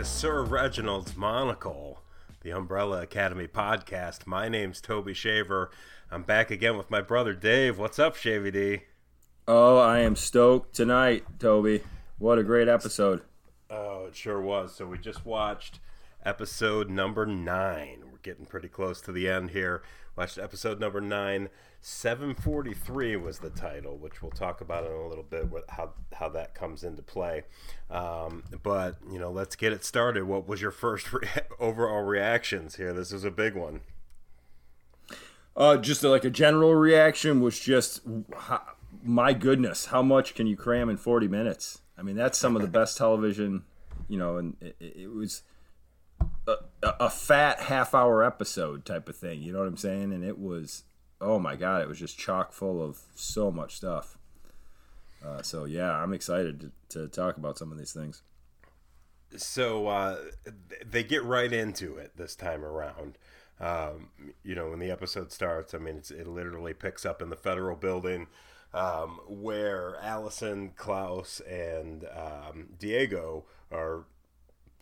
To Sir Reginald's Monocle, the Umbrella Academy podcast. My name's Toby Shaver. I'm back again with my brother Dave. What's up, Shavy D? Oh, I am stoked tonight, Toby. What a great episode. Oh, it sure was. So we just watched episode number nine. We're getting pretty close to the end here. Watched episode number nine. 743 was the title, which we'll talk about in a little bit, what, how how that comes into play. Um, but you know, let's get it started. What was your first re- overall reactions here? This is a big one. Uh, just like a general reaction was just, my goodness, how much can you cram in 40 minutes? I mean, that's some of the best television, you know, and it, it was a, a, fat half hour episode type of thing. You know what I'm saying? And it was oh my god, it was just chock full of so much stuff. Uh, so yeah, I'm excited to, to, talk about some of these things. So uh, they get right into it this time around. Um, you know, when the episode starts, I mean, it literally picks up in the federal building um, where Allison, Klaus, and um, Diego are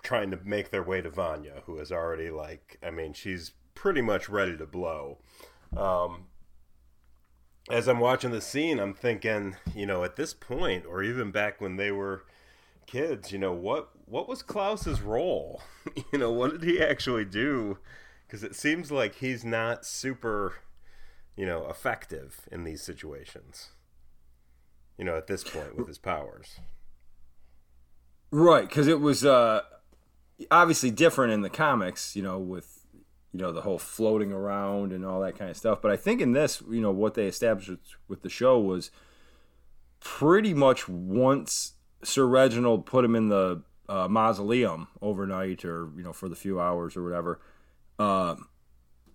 trying to make their way to Vanya, who is already like, I mean, she's pretty much ready to blow. Um, as I'm watching the scene, I'm thinking, you know, at this point, or even back when they were kids, you know, what what was Klaus's role? you know, what did he actually do? Because it seems like he's not super, you know, effective in these situations. You know, at this point with his powers. Right, because it was uh, obviously different in the comics. You know, with you know the whole floating around and all that kind of stuff. But I think in this, you know, what they established with the show was pretty much once Sir Reginald put him in the uh, mausoleum overnight, or you know, for the few hours or whatever. Uh,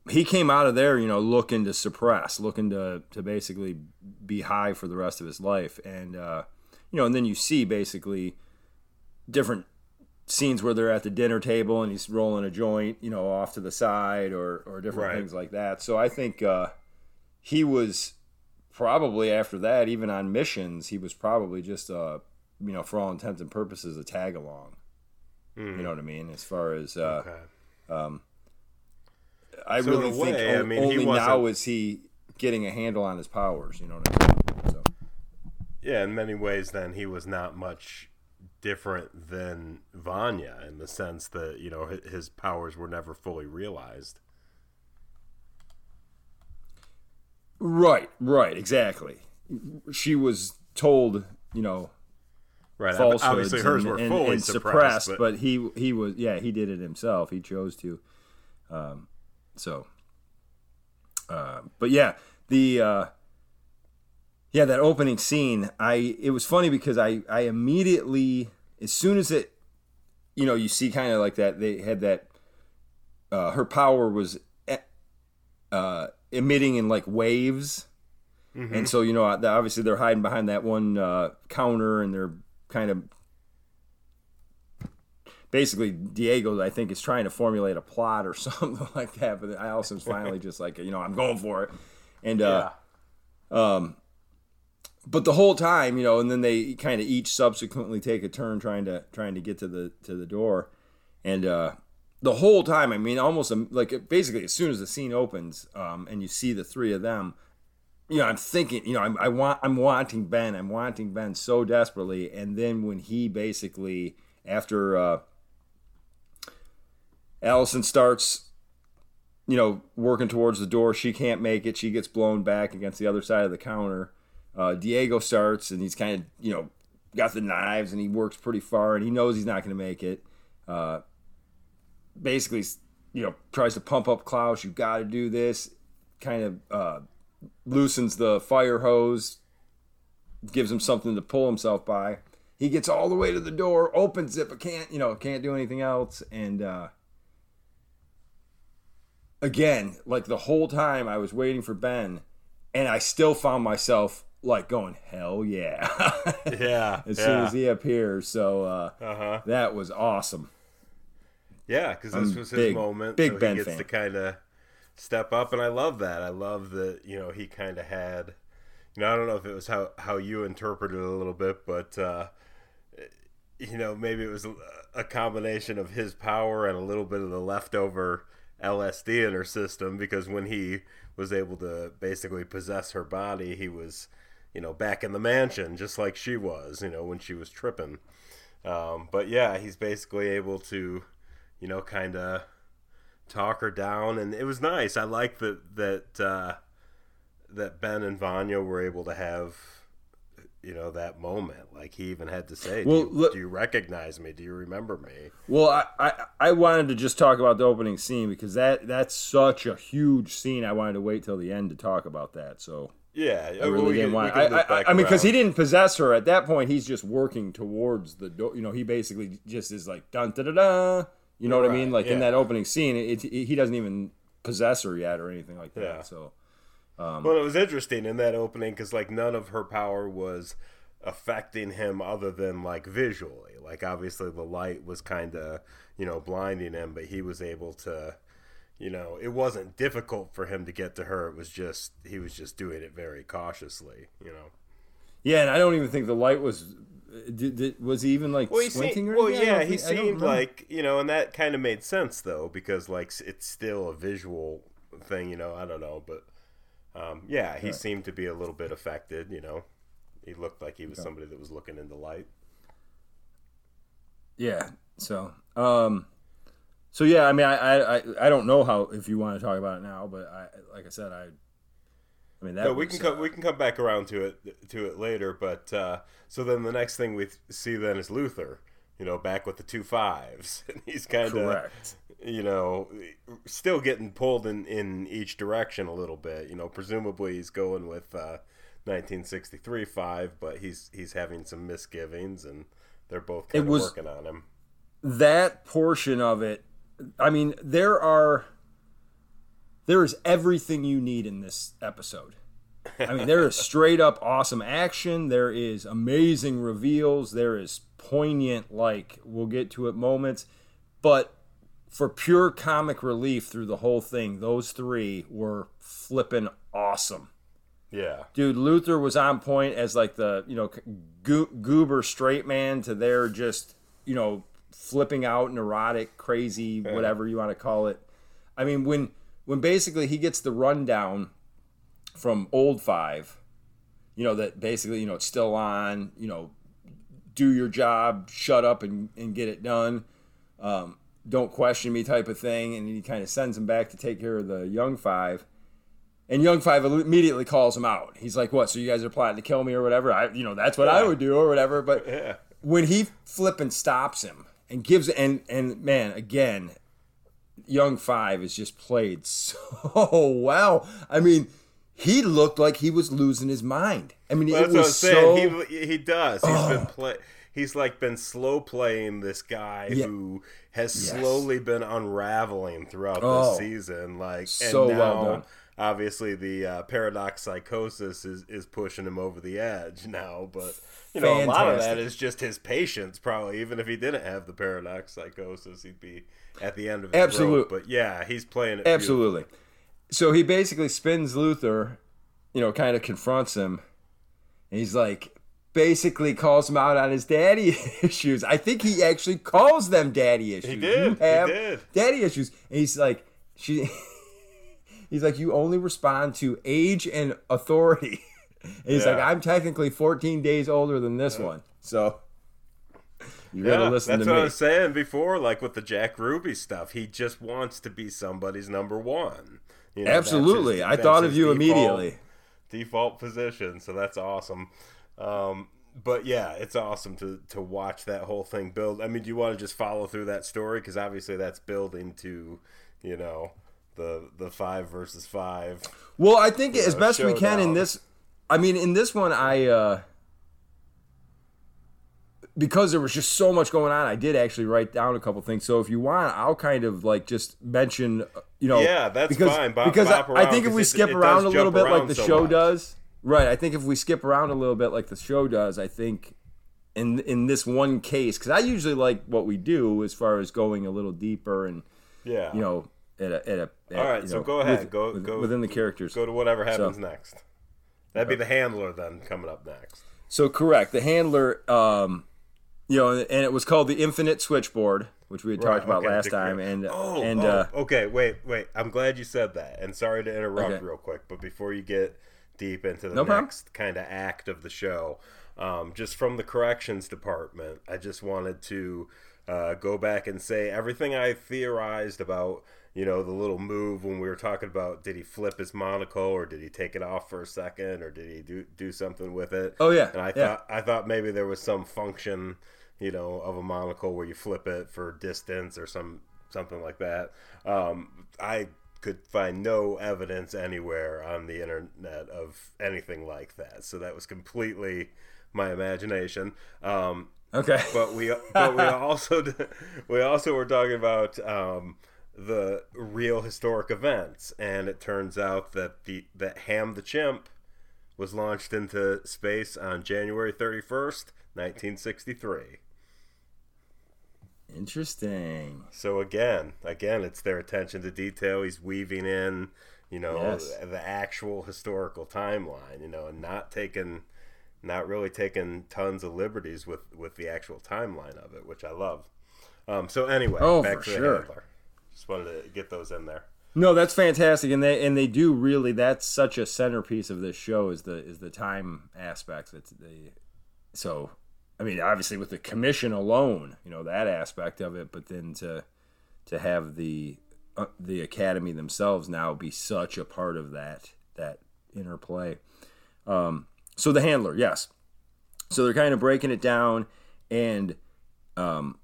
he came out of there, you know, looking to suppress, looking to to basically be high for the rest of his life, and uh, you know, and then you see basically different scenes where they're at the dinner table and he's rolling a joint, you know, off to the side or or different right. things like that. So I think uh, he was probably after that, even on missions, he was probably just uh, you know, for all intents and purposes, a tag along. Mm. You know what I mean? As far as uh, okay. um, I so really think way, o- I mean, only now is he getting a handle on his powers. You know what I mean? So. Yeah, in many ways, then he was not much different than Vanya in the sense that you know his powers were never fully realized. Right, right, exactly. She was told, you know, right. Obviously, hers and, were fully and, and suppressed, suppressed but... but... he he was yeah he did it himself. He chose to. Um, so, uh, but yeah, the uh, yeah, that opening scene, I it was funny because I I immediately as soon as it you know, you see kind of like that they had that uh, her power was uh, emitting in like waves. Mm-hmm. And so, you know, obviously they're hiding behind that one uh, counter and they're kind of basically Diego, I think, is trying to formulate a plot or something like that. But Allison's finally just like, you know, I'm going for it. And, uh, yeah. um, but the whole time, you know, and then they kind of each subsequently take a turn trying to trying to get to the to the door, and uh, the whole time, I mean, almost um, like basically as soon as the scene opens, um, and you see the three of them, you know, I'm thinking, you know, I'm, I want, I'm wanting Ben, I'm wanting Ben so desperately, and then when he basically after uh, Allison starts you know, working towards the door. She can't make it. She gets blown back against the other side of the counter. Uh, Diego starts and he's kind of you know got the knives and he works pretty far and he knows he's not going to make it. Uh, basically, you know, tries to pump up Klaus. You got to do this. Kind of uh, loosens the fire hose, gives him something to pull himself by. He gets all the way to the door, opens it, but can't you know can't do anything else. And uh, again, like the whole time I was waiting for Ben, and I still found myself like going hell yeah yeah as yeah. soon as he appears so uh, uh-huh. that was awesome yeah because this I'm was his big, moment big so ben he gets fan. to kind of step up and i love that i love that you know he kind of had you know i don't know if it was how how you interpreted it a little bit but uh you know, maybe it was a, a combination of his power and a little bit of the leftover LSD in her system because when he was able to basically possess her body, he was, you know, back in the mansion just like she was, you know, when she was tripping. Um, but yeah, he's basically able to, you know, kind of talk her down, and it was nice. I like that that uh, that Ben and Vanya were able to have you know that moment. Like he even had to say well, do, you, look, do you recognize me? Do you remember me? Well I, I, I wanted to just talk about the opening scene because that that's such a huge scene. I wanted to wait till the end to talk about that. So yeah i really we didn't can, want I, I, I mean because he didn't possess her at that point he's just working towards the door you know he basically just is like dun da da da you know right, what i mean like yeah. in that opening scene it, it, he doesn't even possess her yet or anything like that yeah. so um, well, it was interesting in that opening because like none of her power was affecting him other than like visually. Like obviously the light was kind of you know blinding him, but he was able to. You know, it wasn't difficult for him to get to her. It was just he was just doing it very cautiously. You know. Yeah, and I don't even think the light was did, did, was he even like well, squinting seemed, Well, yeah, he seemed like you know, and that kind of made sense though because like it's still a visual thing. You know, I don't know, but um, yeah, he right. seemed to be a little bit affected. You know, he looked like he was okay. somebody that was looking into light. Yeah. So, um, so yeah, I mean, I, I, I don't know how if you want to talk about it now, but I, like I said, I, I mean, that no, we can come, we can come back around to it to it later. But uh, so then the next thing we see then is Luther, you know, back with the two fives, and he's kind of you know, still getting pulled in, in each direction a little bit. You know, presumably he's going with uh, 1963 five, but he's he's having some misgivings, and they're both kind of working on him. That portion of it, I mean, there are there is everything you need in this episode. I mean, there is straight up awesome action. There is amazing reveals. There is poignant, like we'll get to it moments, but for pure comic relief through the whole thing, those three were flipping awesome. Yeah. Dude, Luther was on point as like the, you know, go- goober straight man to their just, you know, flipping out neurotic, crazy, yeah. whatever you want to call it. I mean, when when basically he gets the rundown from old 5, you know, that basically, you know, it's still on, you know, do your job, shut up and, and get it done. Um, don't question me type of thing. And he kind of sends him back to take care of the young five. And young five immediately calls him out. He's like, "What? So you guys are plotting to kill me or whatever? I, you know, that's what yeah. I would do or whatever." But yeah. when he flipping stops him and gives and and man, again, young five has just played so well. I mean, he looked like he was losing his mind. I mean, well, it was so. He, he does. He's oh. been play he's like been slow playing this guy yeah. who has yes. slowly been unraveling throughout oh, the season. Like so and now, well done. Obviously, the uh, paradox psychosis is, is pushing him over the edge now, but you know Fantastic. a lot of that is just his patience. Probably, even if he didn't have the paradox psychosis, he'd be at the end of his Absolutely. rope. But yeah, he's playing it absolutely. So he basically spins Luther, you know, kind of confronts him. And he's like, basically calls him out on his daddy issues. I think he actually calls them daddy issues. He did. He did. daddy issues. And he's like, she. He's like, you only respond to age and authority. And he's yeah. like, I'm technically 14 days older than this yeah. one, so you gotta yeah, listen that's what me. I was saying before. Like with the Jack Ruby stuff, he just wants to be somebody's number one. You know, Absolutely, his, I thought of you default, immediately. Default position, so that's awesome. Um, but yeah, it's awesome to to watch that whole thing build. I mean, do you want to just follow through that story because obviously that's building to, you know, the the five versus five. Well, I think as know, best showdown. we can in this. I mean, in this one, I uh, because there was just so much going on. I did actually write down a couple things. So if you want, I'll kind of like just mention, you know, yeah, that's because, fine. Bop, because bop I, I, think if we skip it, around a little bit, like the so show much. does, right? I think if we skip around a little bit, like the show does, I think in in this one case, because I usually like what we do as far as going a little deeper and yeah, you know, at a, at a at, all right. so know, go ahead, with, go with, go within the characters. Go to whatever happens so, next. That'd be the handler then coming up next. So correct. The handler um, you know, and it was called the Infinite Switchboard, which we had talked about okay, last time. And oh, and oh, uh, okay, wait, wait. I'm glad you said that, and sorry to interrupt Okay. real quick, but before you get deep into the No next kind of act of the show, um, just from the corrections department, I just wanted to uh, go back and say everything I theorized about. You know the little move when we were talking about did he flip his monocle or did he take it off for a second or did he do do something with it? Oh, yeah, and I yeah. thought I thought maybe there was some function, you know, of a monocle where you flip it for distance or some something like that. Um, I could find no evidence anywhere on the internet of anything like that. So that was completely my imagination. Um, okay, but we but we also we also were talking about um, the real historic events, and it turns out that the that Ham the Chimp was launched into space on January thirty first, nineteen sixty three. interesting. So again, again, it's their attention to detail. He's weaving in, you know, Yes. the actual historical timeline, you know, and not taking, not really taking tons of liberties with with the actual timeline of it, which I love. Um, so anyway, Oh, back for to the sure. handler. Just wanted to get those in there. No, that's fantastic, and they and they do really. That's such a centerpiece of this show is the is the time aspects. It's the so, I mean, obviously with the commission alone, you know that aspect of it, but then to to have the uh, the academy themselves now be such a part of that that interplay. Um, so the handler, yes. So they're kind of breaking it down, and um,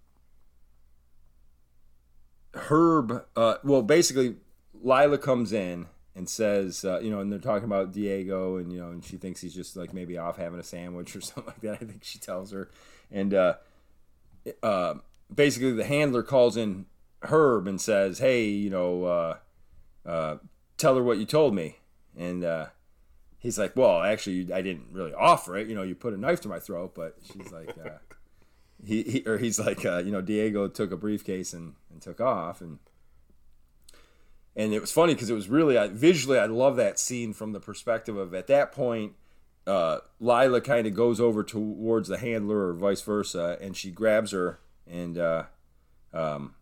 Herb, uh, well, basically, Lila comes in and says, uh, you know, and they're talking about Diego, and you know, and she thinks he's just like maybe off having a sandwich or something like that. I think she tells her, and uh, uh, basically, the handler calls in Herb and says, "Hey, you know, uh, uh, tell her what you told me," and uh, he's like, "Well, actually, I didn't really offer it. You know, you put a knife to my throat." But she's like, he, he or he's like, uh, you know, Diego took a briefcase and, and took off, and and it was funny because it was really I, visually, I love that scene from the perspective of at that point. Uh, Lila kind of goes over towards the handler or vice versa, and she grabs her, and uh, um,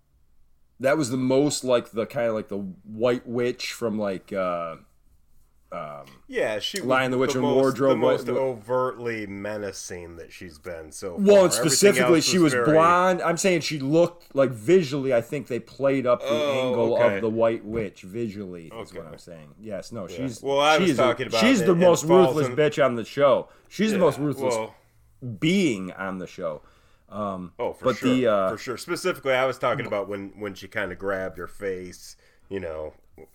that was the most like the kind of like the white witch from like uh, Yeah, she was Lion, the Witch, the and most, Wardrobe, the most overtly menacing that she's been so far. Well, and specifically, she was very- blonde. I'm saying she looked like visually. I think they played up the Oh, angle okay. of the White Witch visually. Is what I'm saying. Yes, no, she's Well, I was she's talking about she's it- the most ruthless in- bitch on the show. She's the most ruthless well, being on the show. Oh, for But sure, the, uh, for sure. Specifically, I was talking about when when she kind of grabbed her face, you know.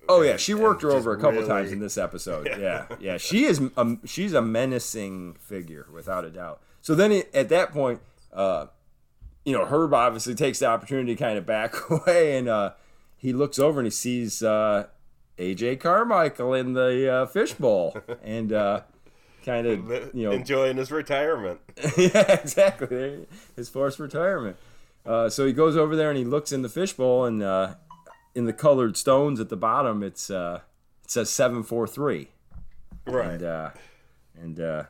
Oh yeah, she worked her over a couple really- times in this episode. Yeah, yeah, she is. She's a menacing figure without a doubt. So then it, at that point, uh, you know, Herb obviously takes the opportunity to kind of back away, and uh, he looks over and he sees uh, AJ Carmichael in the uh, fishbowl, and uh, kind of you know enjoying his retirement. yeah, exactly. His forced retirement. Uh, so he goes over there and he looks in the fishbowl, and uh, in the colored stones at the bottom, it's uh, it says seven four three, Right. and uh, and uh,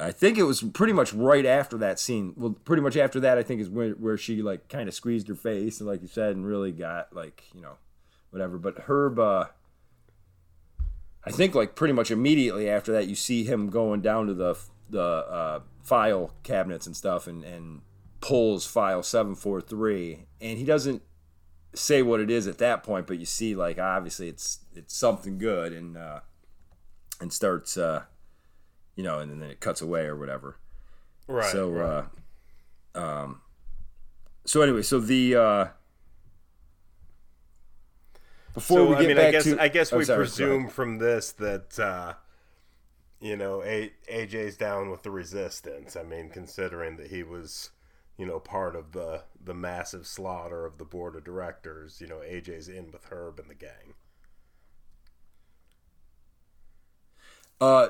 I think it was pretty much right after that scene. Well, pretty much after that, I think is where where she like kind of squeezed her face, and like you said, and really got like you know whatever. But Herb. Uh, I think like pretty much immediately after that, you see him going down to the the uh, file cabinets and stuff, and and pulls file seven four three, and he doesn't say what it is at that point, but you see like obviously it's it's something good, and uh, and starts uh, you know, and then it cuts away or whatever. right. so right. uh, um, so anyway, so the uh, before so we I get mean, back I guess to I guess oh, we sorry, presume from this that uh, you know A- AJ's down with the resistance. I mean, considering that he was you know part of the the massive slaughter of the board of directors, you know AJ's in with Herb and the gang. Uh,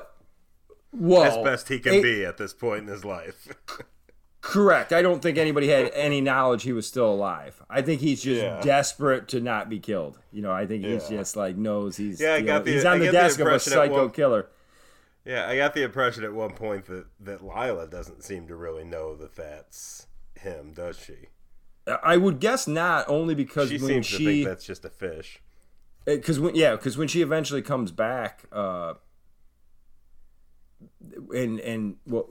well, As best he can A- be at this point in his life. Correct. I don't think anybody had any knowledge he was still alive. I think he's just Yeah. desperate to not be killed. You know, I think he's Yeah. just like knows he's Yeah, I got know, the- he's I on the get the desk of a psycho one- killer. Yeah, I got the impression at one point that that Lila doesn't seem to really know that that's him, does she? I would guess not, only because She when seems she to think that's just a fish. because when yeah because when she eventually comes back uh and and well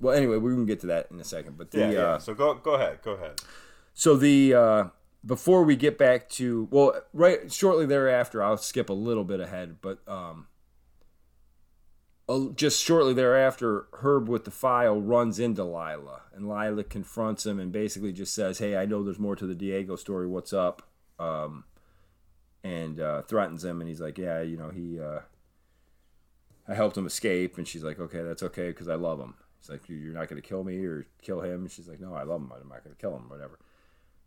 well anyway we can get to that in a second but the Yeah, yeah. uh So go go ahead, go ahead. so the uh before we get back to well right shortly thereafter i'll skip a little bit ahead but um uh, just shortly thereafter herb with the file runs into lila and lila confronts him and basically just says hey i know there's more to the diego story. What's up? Um and uh, threatens him and he's like yeah you know he uh i helped him escape. And she's like okay that's okay because i love him. He's like you're not going to kill me or kill him? And she's like no i love him i'm not to kill him whatever.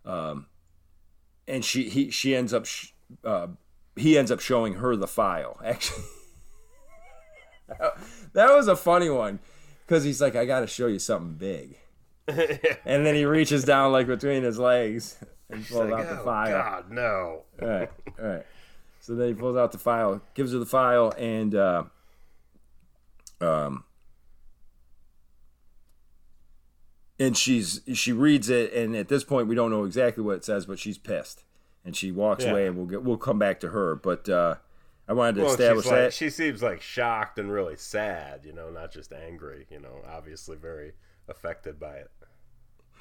Um and she he she ends up sh- uh, he ends up showing her the file actually that was a funny one because he's like i gotta show you something big and then he reaches down like between his legs and pulls Like, out the oh, file God, no. all right, all right. So then he pulls out the file, gives her the file, and uh, um, and she's she reads it, and at this point we don't know exactly what it says, but she's pissed, and she walks Yeah. away, and we'll get we'll come back to her, but uh, I wanted to Well, establish like, that. she seems like shocked and really sad, you know, not just angry, you know, obviously very affected by it.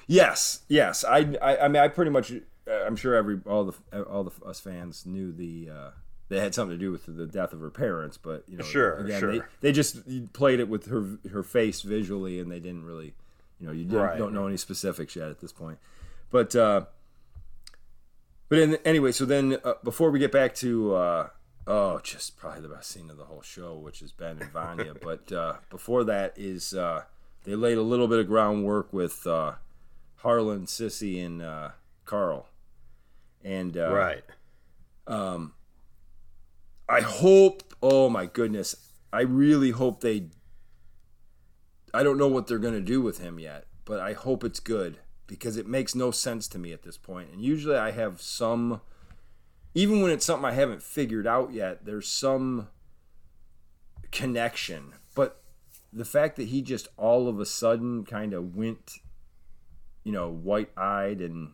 Yes, yes. I, I, I mean, I pretty much, uh, I'm sure every all the all the us fans knew the uh, they had something to do with the death of her parents, but you know, Sure, again, sure. They, they just played it with her her face visually, and they didn't really, you know, you Right. don't know any specifics yet at this point, but. uh but in, anyway, so then uh, before we get back to uh, oh, just probably the best scene of the whole show, which is Ben and Vanya. but uh, before that is uh, they laid a little bit of groundwork with uh, Harlan, Sissy, and uh, Carl, and uh, right. I hope. Oh my goodness, I really hope they. I don't know what they're gonna do with him yet, but I hope it's good because it makes no sense to me at this point. And usually, I have some. Even when it's something I haven't figured out yet, there's some connection. But the fact that he just all of a sudden kind of went, you know, white eyed and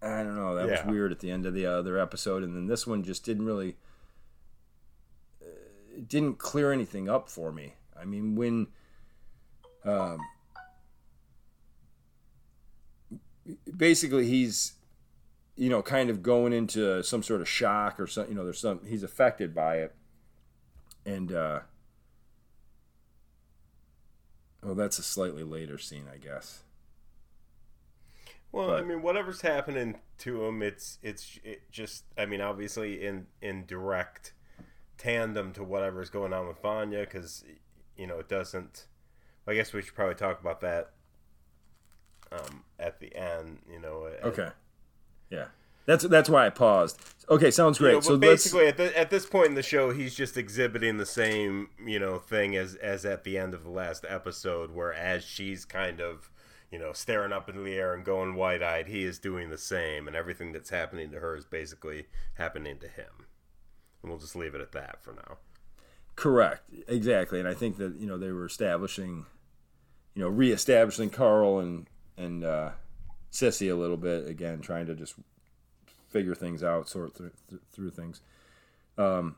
I don't know. That Yeah. was weird at the end of the other episode, and then this one just didn't really uh, didn't clear anything up for me. I mean, when um, basically he's you know kind of going into some sort of shock or something. You know, there's some he's affected by it, and uh, well, that's a slightly later scene, I guess. Well, I mean, whatever's happening to him, it's it's it just. I mean, obviously in in direct tandem to whatever's going on with Vanya, because you know it doesn't. I guess we should probably talk about that um, at the end. You know. at- Okay. Yeah. That's that's why I paused. Okay, sounds You great. know, but so basically, at, the, at this point in the show, he's just exhibiting the same, you know, thing as as at the end of the last episode, where as she's kind of, you know, staring up in the air and going wide eyed, he is doing the same, and everything that's happening to her is basically happening to him. And we'll just leave it at that for now. correct. Exactly. And I think that, you know, they were establishing you know, reestablishing Carl and and uh Sissy a little bit again, trying to just figure things out, sort through, through things. Um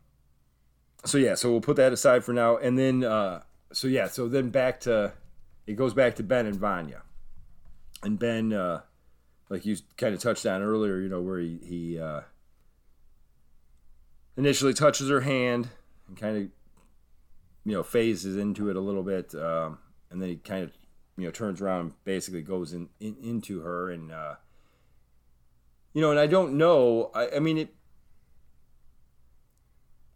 so yeah, so we'll put that aside for now and then uh so yeah, so then back to it goes back to Ben and Vanya. And Ben uh like you kind of touched on earlier, you know, where he, he uh, initially touches her hand and kind of, you know, phases into it a little bit, um, and then he kind of, you know, turns around and basically goes in, in into her, and uh, you know, and I don't know, I, I mean, it,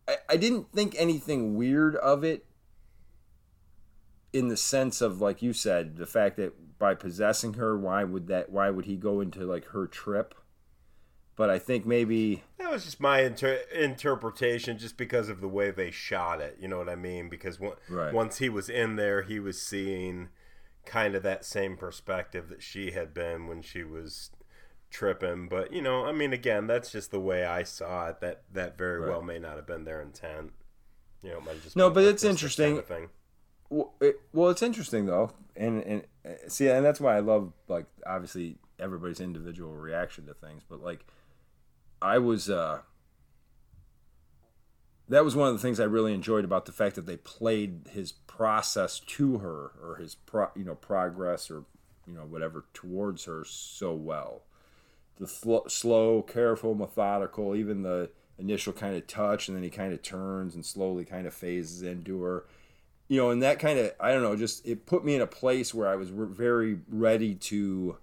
I, I didn't think anything weird of it in the sense of like you said the fact that by possessing her why would that why would he go into like her trip but i think maybe That was just my inter- interpretation, just because of the way they shot it. You know what I mean? Because Right. once he was in there, he was seeing kind of that same perspective that she had been when she was tripping. But you know, I mean, again, that's just the way I saw it. That that very Right. well may not have been their intent. You know, it might just No, but it's interesting. kind of thing. Well, it, well, it's interesting though, and and uh, see, and that's why I love like obviously everybody's individual reaction to things, but like I was, uh that was one of the things I really enjoyed about the fact that they played his process to her or his pro, you know progress or you know whatever towards her so well. The sl- slow, careful, methodical, even the initial kind of touch, and then he kind of turns and slowly kind of phases into her you know, and that kind of I don't know, just it put me in a place where I was re- very ready to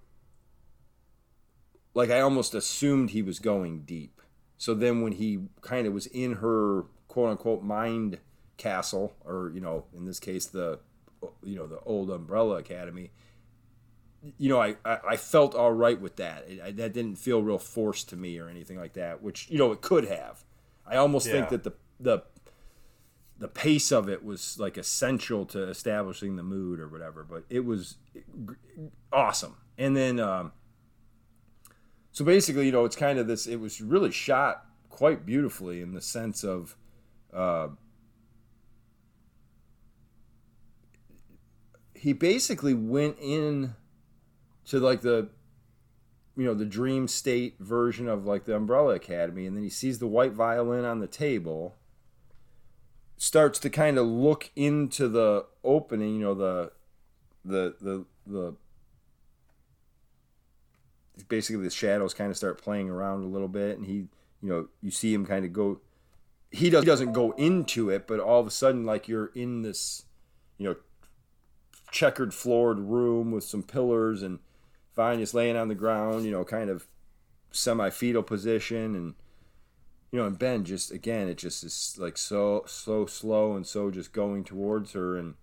like I almost assumed he was going deep. So then when he kind of was in her quote unquote mind castle or you know, in this case the you know, the old Umbrella Academy, you know, I, I, I felt all right with that. It, I, that didn't feel real forced to me or anything like that, which you know it could have. I almost think that the the the pace of it was like essential to establishing the mood or whatever but it was awesome and then um, so basically you know it's kind of this it was really shot quite beautifully in the sense of uh, he basically went in to like the you know the dream state version of like the umbrella academy and then he sees the white violin on the table starts to kind of look into the opening, you know, the the the the basically the shadows kind of start playing around a little bit and he, you know, you see him kind of go he does, doesn't go into it, but all of a sudden like you're in this, you know, checkered floored room with some pillars and Vanya's laying on the ground, you know, kind of semi fetal position. And you know, and Ben just again, it just is like so so slow and so just going towards her and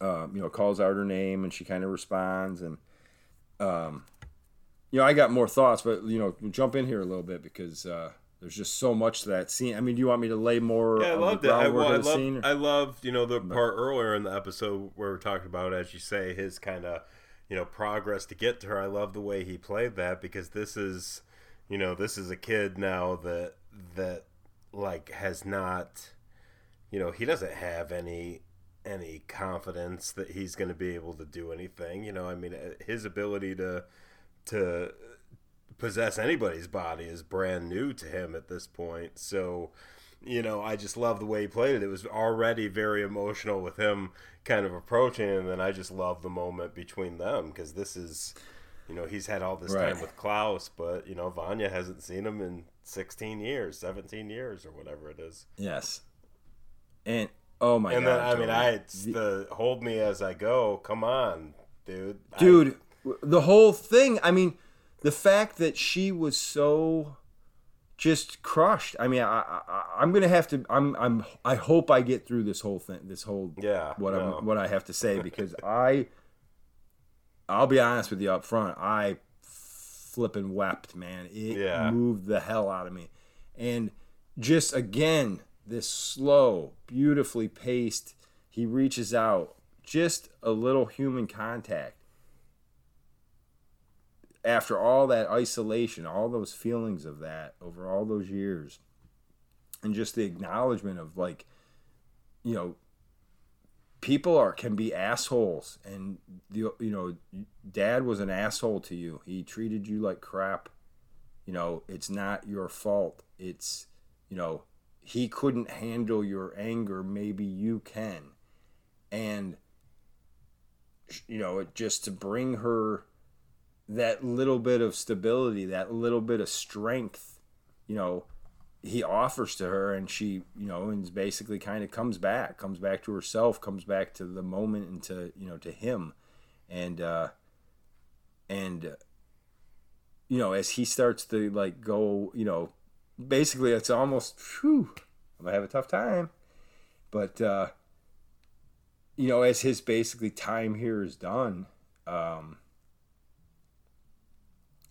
um, you know calls out her name and she kind of responds. And um, you know I got more thoughts, but you know jump in here a little bit because uh, there's just so much to that scene. I mean, do you want me to lay more? Yeah, I loved the it. I, well, I loved. I loved, you know, the part earlier in the episode where we're talking about, as you say, his kind of, you know, progress to get to her. I love the way he played that because this is, you know, this is a kid now that that like has not, you know, he doesn't have any any confidence that he's going to be able to do anything. You know, I mean, uh, his ability to to possess anybody's body is brand new to him at this point. So, you know, I just love the way he played it. It was already very emotional with him kind of approaching, and then I just love the moment between them because this is, you know, he's had all this Right. time with Klaus, but you know, Vanya hasn't seen him in 16 years, 17 years, or whatever it is. yes, and oh my and god, And then I mean, I the hold me as I go. Come on, dude, I- dude the whole thing i mean the fact that she was so just crushed i mean i, I i'm gonna have to i'm i'm i hope i get through this whole thing this whole yeah, what no. i'm what i have to say because i i'll be honest with you up front i flipping wept man it Yeah. moved the hell out of me and just again this slow beautifully paced he reaches out just a little human contact after all that isolation, all those feelings of that over all those years, and just the acknowledgement of like, you know, people are can be assholes, and the you know, dad was an asshole to you. He treated you like crap. You know, it's not your fault. It's you know, he couldn't handle your anger. Maybe you can, and you know, it just to bring her that little bit of stability, that little bit of strength, you know, he offers to her and she, you know, and basically kind of comes back, comes back to herself, comes back to the moment and to, you know, to him. And, uh, and, uh, you know, as he starts to like go, you know, basically it's almost, whew, I'm gonna have a tough time. But, uh, you know, as his basically time here is done, um,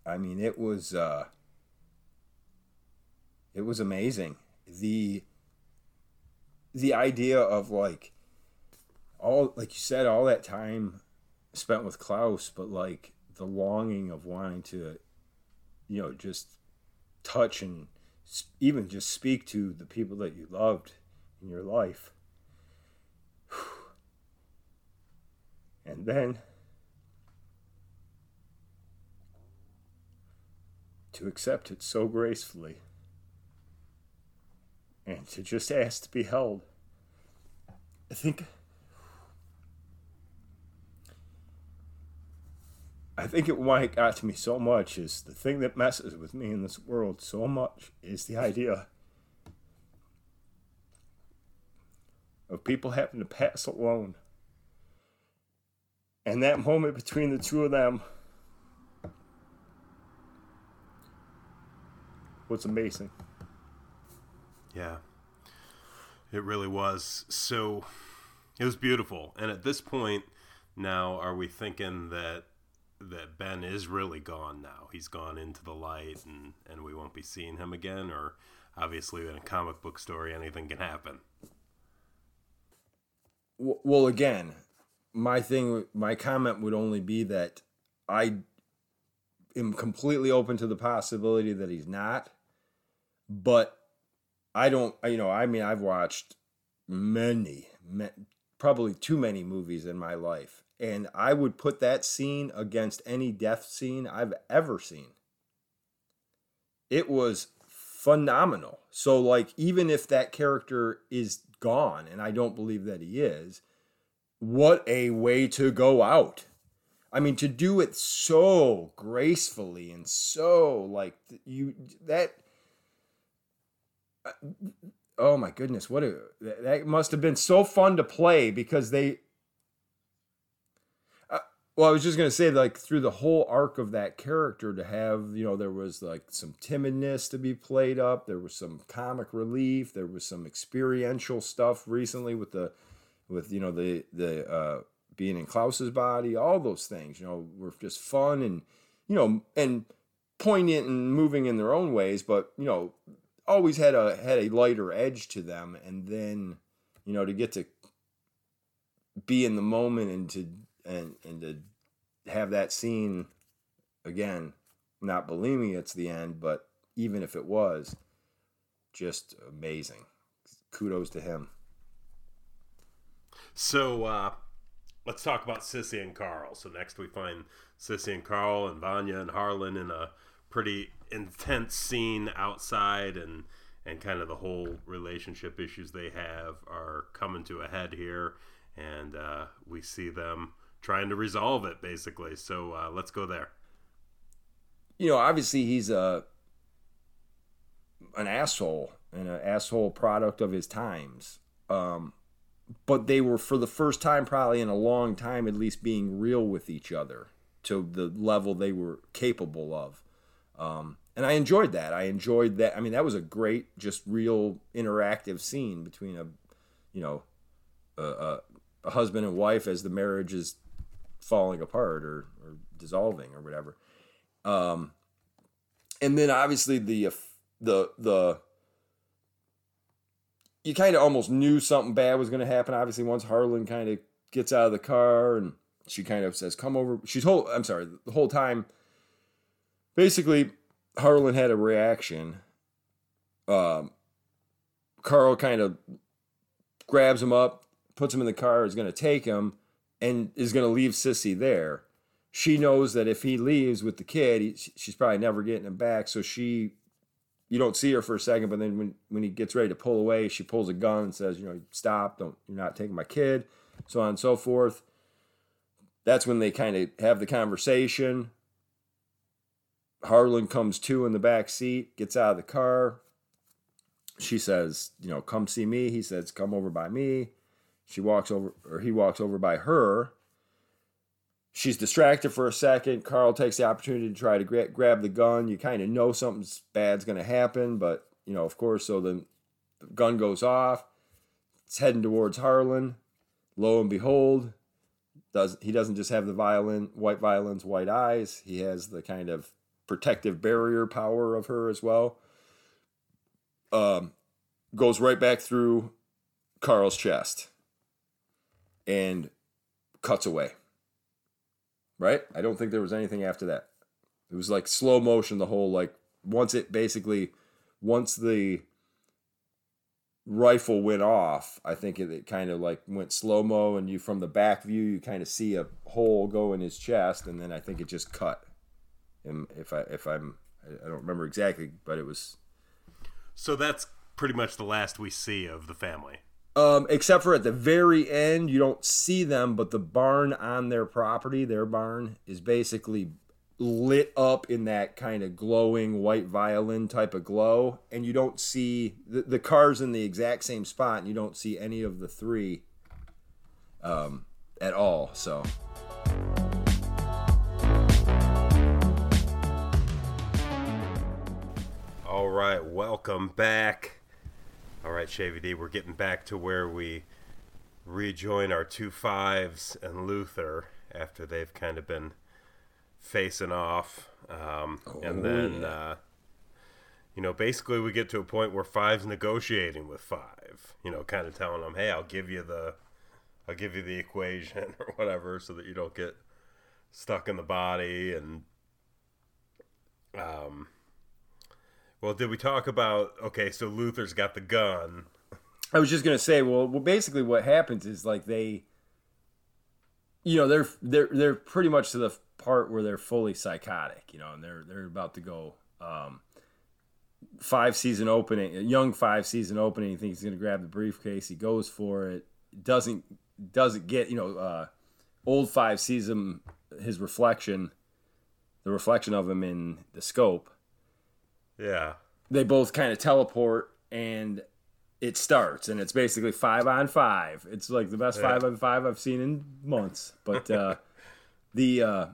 I mean, it was uh, it was amazing. The the idea of like all like you said, all that time spent with Klaus, but like the longing of wanting to, you know, just touch and even just speak to the people that you loved, in your life. And then to accept it so gracefully and to just ask to be held. I think I think it why it got to me so much is the thing that messes with me in this world so much is the idea of people having to pass alone. And that moment between the two of them was amazing. Yeah. It really was. So it was beautiful. And at this point now are we thinking that that Ben is really gone now? He's gone into the light and and we won't be seeing him again or obviously in a comic book story anything can happen. Well, again, my thing my comment would only be that I am completely open to the possibility that he's not but I don't, you know, I mean, I've watched many, probably too many movies in my life, and I would put that scene against any death scene I've ever seen. It was phenomenal. So, like, even if that character is gone, and I don't believe that he is, what a way to go out. I mean, to do it so gracefully and so like you that oh my goodness, what a that must have been so fun to play because they. Uh, well, I was just gonna say, like through the whole arc of that character, to have you know there was like some timidness to be played up, there was some comic relief, there was some experiential stuff recently with the, with you know the the uh, being in Klaus's body, all those things, you know, were just fun and you know and poignant and moving in their own ways, but you know always had a had a lighter edge to them. And then you know to get to be in the moment and to and and to have that scene again not believing it's the end but even if it was just amazing. Kudos to him. So uh let's talk about sissy and carl. So next we find sissy and carl and vanya and harlan in a pretty intense scene outside and and kind of the whole relationship issues they have are coming to a head here. And uh, we see them trying to resolve it basically. So uh, let's go there. You know obviously he's a an asshole and an asshole product of his times. Um, but they were for the first time probably in a long time at least being real with each other to the level they were capable of um, and I enjoyed that. I enjoyed that. I mean, that was a great, just real interactive scene between a, you know, a, a, a husband and wife as the marriage is falling apart or, or dissolving or whatever. Um, and then obviously the the the you kind of almost knew something bad was going to happen. Obviously, once Harlan kind of gets out of the car and she kind of says, "Come over." She's whole. I'm sorry. The whole time basically, Harlan had a reaction. Um, Carl kind of grabs him up, puts him in the car, is going to take him, and is going to leave Sissy there. She knows that if he leaves with the kid, he, she's probably never getting him back. So she, you don't see her for a second, but then when, when he gets ready to pull away, she pulls a gun and says, you know, stop, don't, you're not taking my kid, so on and so forth. That's when they kind of have the conversation. Harlan comes to in the back seat, gets out of the car. She says, you know, come see me. He says, come over by me. She walks over, or he walks over by her. She's distracted for a second. Carl takes the opportunity to try to gra- grab the gun. You kind of know something's bad's going to happen, but, you know, of course, so the gun goes off. It's heading towards Harlan. Lo and behold, does he doesn't just have the violin, white violins, white eyes. He has the kind of protective barrier power of her as well. Um, goes right back through Carl's chest and cuts away. Right? I don't think there was anything after that. It was like slow motion, the whole like once it basically once the rifle went off, I think it, it kind of like went slow mo, and you from the back view, you kind of see a hole go in his chest, and then I think it just cut. And if I if I'm I don't remember exactly, but it was. So that's pretty much the last we see of the family. Um, except for at the very end, you don't see them, but the barn on their property, their barn, is basically lit up in that kind of glowing white violin type of glow. And you don't see the, the cars in the exact same spot and you don't see any of the three um, at all so. All right welcome back all right Shavy D we're getting back to where we rejoin our two fives and Luther after they've kind of been facing off, um, oh, and then yeah. uh, you know basically we get to a point where five's negotiating with five. You know, kind of telling them, "Hey, I'll give you the, I'll give you the equation or whatever, so that you don't get stuck in the body." And um, well, did we talk about? Okay, so Luther's got the gun. I was just gonna say, well, well, basically what happens is like they, you know, they're they're they're pretty much to the part where they're fully psychotic, you know, and they're they're about to go um, five season opening, a young five season opening. He thinks he's to grab the briefcase. He goes for it. Doesn't doesn't get you know uh, old five him his reflection, the reflection of him in the scope. Yeah, they both kind of teleport and it starts and it's basically five on five. It's like the best yeah. five on five I've seen in months. But uh, the uh,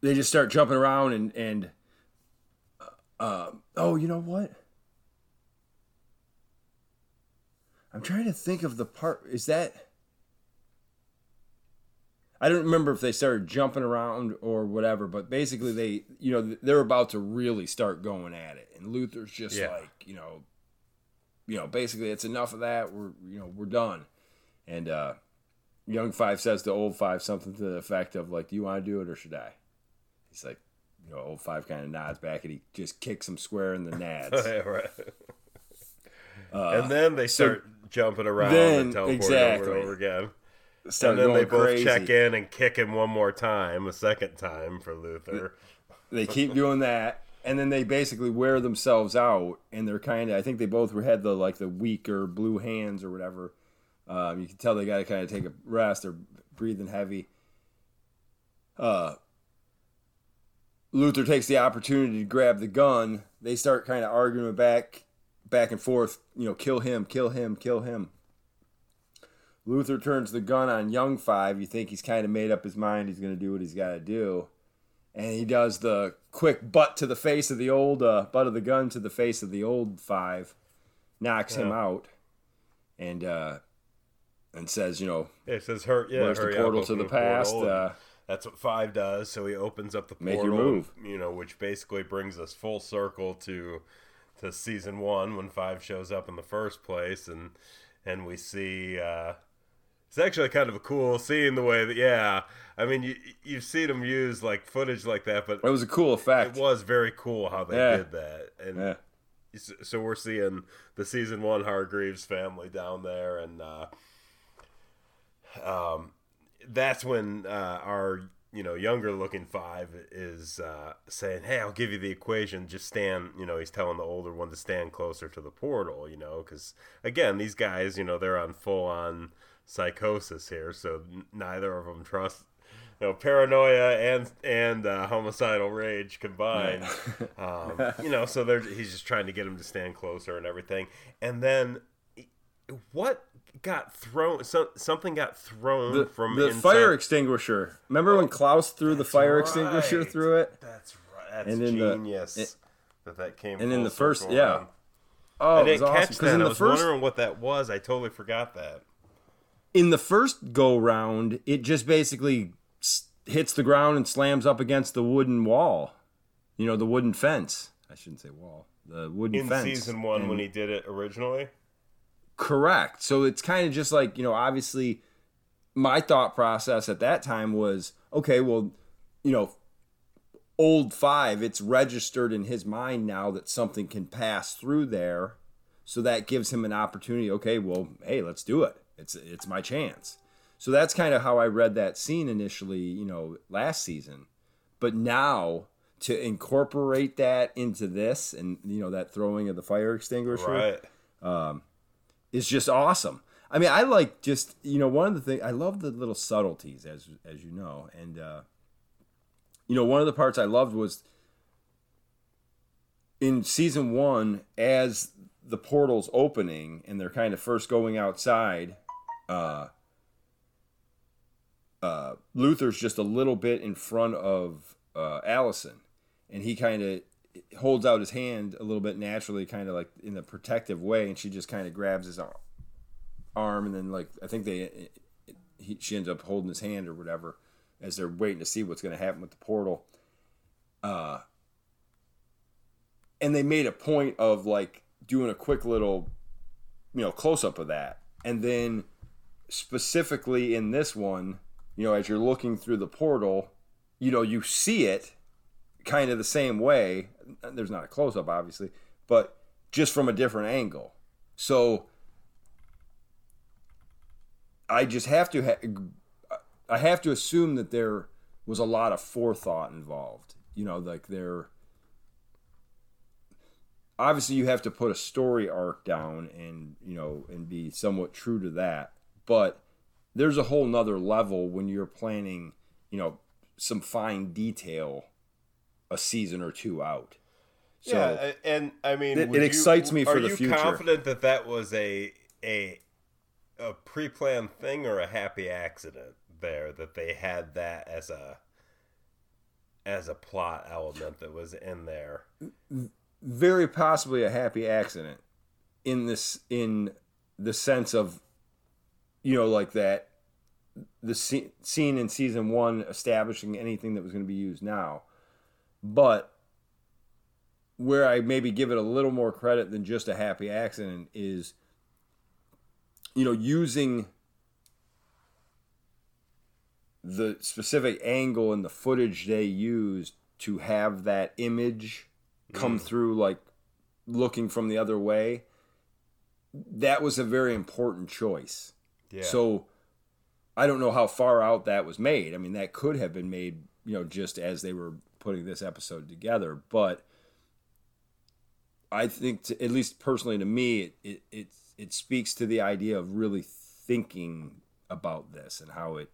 they just start jumping around and and uh, uh, oh, you know what? I'm trying to think of the part. Is that? I don't remember if they started jumping around or whatever, but basically they, you know, they're about to really start going at it, and Luther's just yeah. like, you know, you know, basically it's enough of that. We're, you know, we're done, and uh, young five says to old five something to the effect of like, "Do you want to do it or should I?" He's like, you know, old five kind of nods back and he just kicks him square in the nads. yeah, right. Uh, and then they start so jumping around then, and teleporting exactly. over and over again. And then they both crazy. check in and kick him one more time, a second time for Luther. They keep doing that, and then they basically wear themselves out, and they're kind of. I think they both had the like the weaker blue hands or whatever. Um, you can tell they got to kind of take a rest. They're breathing heavy. Uh, Luther takes the opportunity to grab the gun. They start kind of arguing back, back and forth. You know, kill him, kill him, kill him. Luther turns the gun on Young Five. You think he's kind of made up his mind. He's going to do what he's got to do, and he does the quick butt to the face of the old uh, butt of the gun to the face of the old Five, knocks yeah. him out, and uh, and says, you know, it says hurt. Yeah, where's the portal to the, the past? Uh, that's what five does. So he opens up the portal, make your move. you know, which basically brings us full circle to to season one when five shows up in the first place, and and we see. Uh, it's actually kind of a cool seeing the way that yeah i mean you you've seen them use like footage like that but it was a cool effect it was very cool how they yeah. did that and yeah. so we're seeing the season one hargreeves family down there and uh, um that's when uh, our you know younger looking five is uh, saying, "Hey, I'll give you the equation. Just stand." You know, he's telling the older one to stand closer to the portal. You know, because again, these guys, you know, they're on full on psychosis here, so neither of them trust. You know, paranoia and and uh, homicidal rage combined. um, you know, so they're he's just trying to get him to stand closer and everything. And then, what got thrown. So, something got thrown the, from the inside. fire extinguisher. Remember when Klaus threw the fire right. extinguisher through it? That's right. That's and genius. The, it, that that came. And in the first, yeah. Oh, I didn't catch awesome. that. In I was first, wondering what that was. I totally forgot that. In the first go round, it just basically hits the ground and slams up against the wooden wall. You know, the wooden fence. I shouldn't say wall. The wooden in fence. In season one, and, when he did it originally. Correct. So it's kind of just like, you know, obviously my thought process at that time was, okay, well, you know, old five, it's registered in his mind now that something can pass through there. So that gives him an opportunity. Okay, well, hey, let's do it. It's it's my chance. So that's kind of how I read that scene initially, you know, last season. But now to incorporate that into this and you know that throwing of the fire extinguisher Right. um, is just awesome. I mean, I like just you know one of the things I love the little subtleties as as you know, and uh, you know one of the parts I loved was in season one as the portal's opening and they're kind of first going outside. Uh, uh, Luther's just a little bit in front of uh, Allison, and he kind of holds out his hand a little bit naturally, kind of like in a protective way, and she just kind of grabs his ar- arm, and then like I think they, he, she ends up holding his hand or whatever as they're waiting to see what's going to happen with the portal. Uh, and they made a point of like doing a quick little, you know, close up of that, and then specifically in this one, you know, as you're looking through the portal, you know, you see it kind of the same way. There's not a close up, obviously, but just from a different angle. So I just have to, ha- I have to assume that there was a lot of forethought involved. You know, like there. Obviously, you have to put a story arc down and you know and be somewhat true to that, but there's a whole nother level when you're planning, you know, some fine detail a season or two out. So, yeah, and I mean, it- it you- excites me for are the you future. confident that that was a a a pre-planned thing or a happy accident there that they had that as a as a plot element that was in there? very possibly a happy accident in this in the sense of you know like that the sce- scene in season 1 establishing anything that was going to be used now. But where I maybe give it a little more credit than just a happy accident is you know using the specific angle and the footage they used to have that image come mm. through like looking from the other way that was a very important choice Yeah. so i don't know how far out that was made i mean that could have been made you know just as they were putting this episode together but i think to, at least personally to me it, it it it speaks to the idea of really thinking about this and how it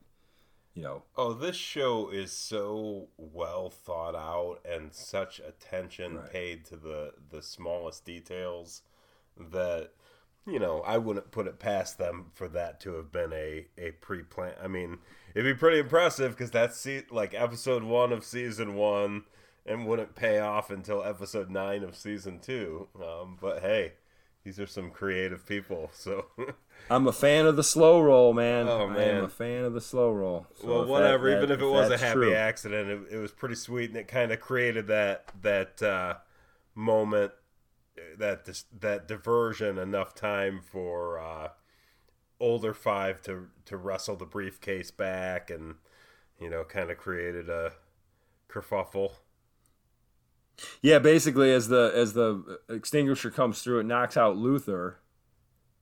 you know Oh, this show is so well thought out and such attention Right. paid to the the smallest details that you know I wouldn't put it past them for that to have been a a pre plan. I mean, it'd be pretty impressive because that's se- like episode one of season one and wouldn't pay off until episode nine of season two. Um, but hey, these are some creative people, so. i'm a fan of the slow roll man Oh, man, I am a fan of the slow roll So well, if that- whatever. that- even if it was a happy true. accident, it, it was pretty sweet, and it kind of created that that uh, moment, that dis- that diversion, enough time for uh, older five to to wrestle the briefcase back, and you know, kind of created a kerfuffle. Yeah, basically, as the as the extinguisher comes through, it knocks out Luther.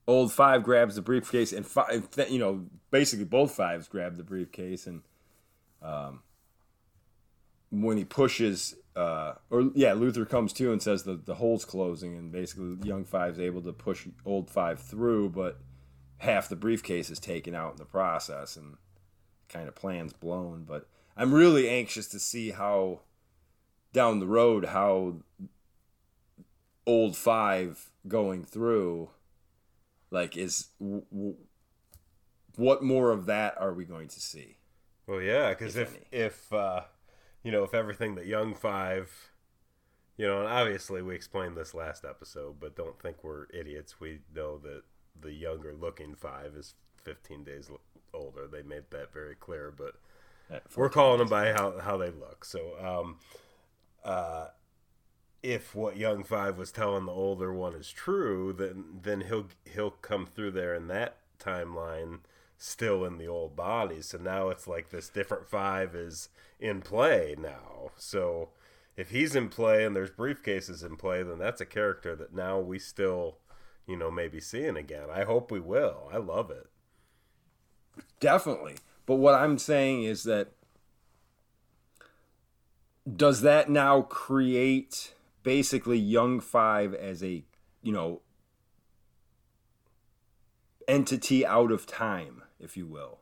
Old five grabs the briefcase, and five, you know, basically both fives grab the briefcase, and um, when he pushes, uh, or yeah, Luther comes to and says the the hole's closing, and basically young five's able to push old five through, but half the briefcase is taken out in the process, and kind of plans blown. But I'm really anxious to see how down the road how old five going through like is w- w- what more of that are we going to see Well, yeah, because If if if, uh, you know if everything that Young Five, you know, and obviously we explained this last episode, but don't think we're idiots. We know that the younger looking Five is 15 days older. They made that very clear, but we're calling them by how how they look. So, um, uh, if what Young Five was telling the older one is true, then then he'll he'll come through there in that timeline still in the old body. So now it's like this different five is in play now. So if he's in play and there's briefcases in play, then that's a character that now we still you know, maybe seeing again. I hope we will. I love it. Definitely. But what I'm saying is that does that now create basically Young Five as a, you know, entity out of time, if you will?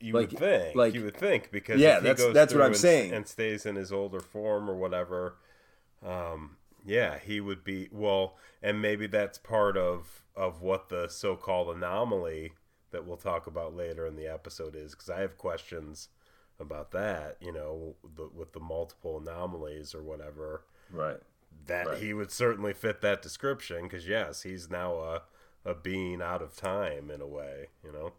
You Like- would think. like- you would think because Yeah, that's- goes that's what I'm and, saying. and stays in his older form or whatever. Um, yeah, he would be well, and maybe that's part of of what the so-called anomaly that we'll talk about later in the episode is because I have questions about that. You know, the, with the multiple anomalies or whatever. Right. That Right. he would certainly fit that description because yes, he's now a a being out of time in a way. You know.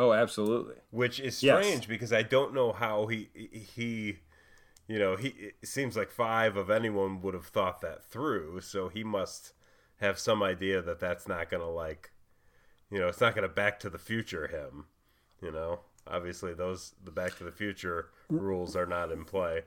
Oh, absolutely. which is Yes. strange because I don't know how he he you know he it seems like five of anyone would have thought that through so he must have some idea that that's not gonna like you know it's not gonna back to the future him you know obviously those the back to the future rules are not in play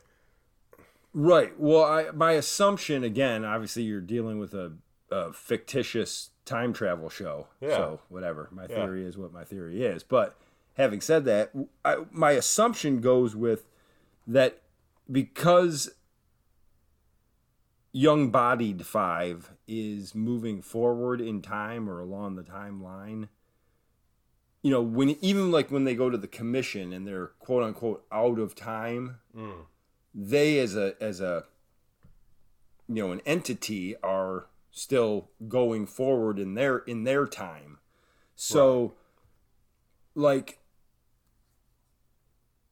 Right. Well, I, my assumption again, obviously, you're dealing with a, a fictitious time travel show. Yeah. So whatever. My Yeah. theory is what my theory is. But having said that, I, my assumption goes with that because young bodied five is moving forward in time or along the timeline. You know, when even like when they go to the commission and they're quote unquote out of time, mm. they as a as a you know an entity are still going forward in their in their time. So like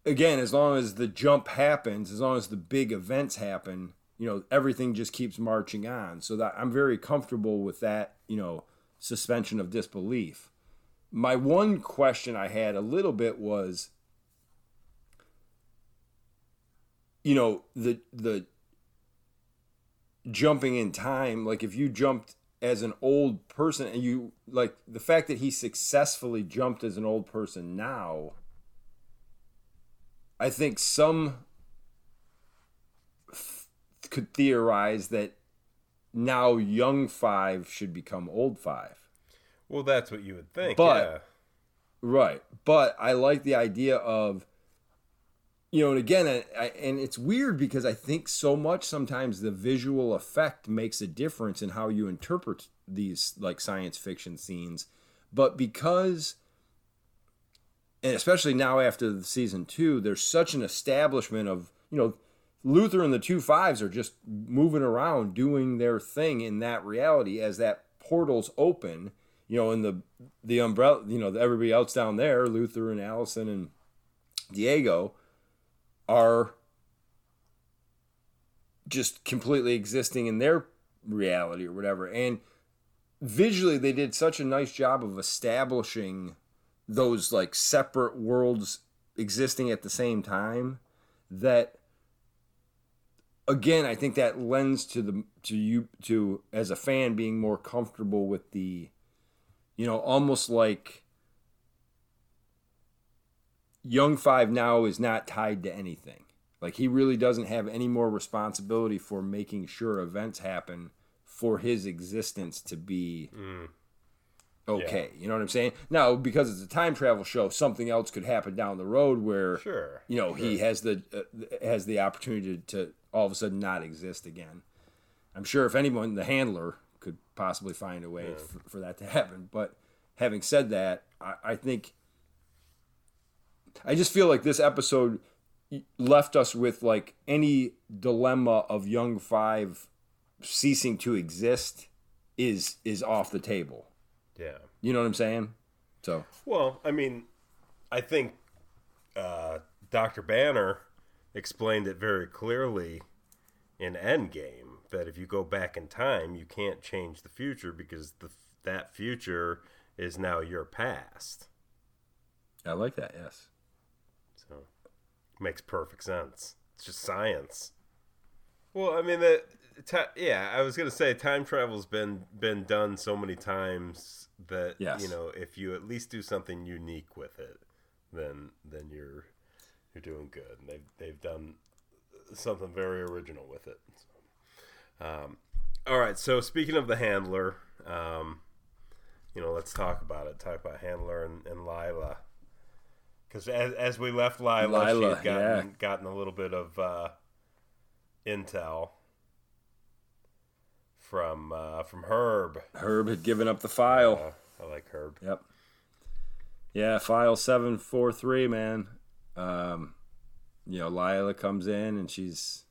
again as long as the jump happens as long as the big events happen you know everything just keeps marching on. So that i'm very comfortable with that you know suspension of disbelief. My one question i had a little bit was you know the the jumping in time like if you jumped as an old person and you like the fact that he successfully jumped as an old person now i think some f- could theorize that now young five should become old five well that's what you would think But- yeah Right. But I like the idea of, you know, and again, I, I, and it's weird because I think so much sometimes the visual effect makes a difference in how you interpret these like science fiction scenes. But because, and especially now after the season two, there's such an establishment of, you know, Luther and the two fives are just moving around doing their thing in that reality as that portal's open you know, and the the umbrella, you know, everybody else down there, Luther and Allison and Diego, are just completely existing in their reality or whatever. And visually, they did such a nice job of establishing those like separate worlds existing at the same time that again i think that lends to the to you to as a fan being more comfortable with the you know, almost like Young Five now is not tied to anything. Like he really doesn't have any more responsibility for making sure events happen for his existence to be okay. You know what I'm saying? Now, because it's a time travel show, something else could happen down the road where sure you know he has the uh, has the opportunity to, to all of a sudden not exist again. I'm sure if anyone, the handler could possibly find a way for, for that to happen. But having said that, I, I think I just feel like this episode left us with like any dilemma of Young Five ceasing to exist is is off the table. yeah You know what I'm saying? So Well, I mean, I think uh, Dr. Banner explained it very clearly in Endgame that if you go back in time, you can't change the future because the, that future is now your past. I like that. Yes. Makes perfect sense. It's just science. Well, I mean the ti- yeah, I was gonna say time travel's been been done so many times that Yes. you know if you at least do something unique with it, then then you're you're doing good. And they've they've done something very original with it. So, um, All right. So speaking of the handler, um, you know, let's talk about it. Talk about handler and, and Lila. Because as, as we left Lila, Lila, she'd gotten, yeah. gotten a little bit of uh, intel from uh, from Herb. Herb had given up the file. Uh, I like Herb. Yep. Yeah, file seven four three, man. Um, you know, Lila comes in and she's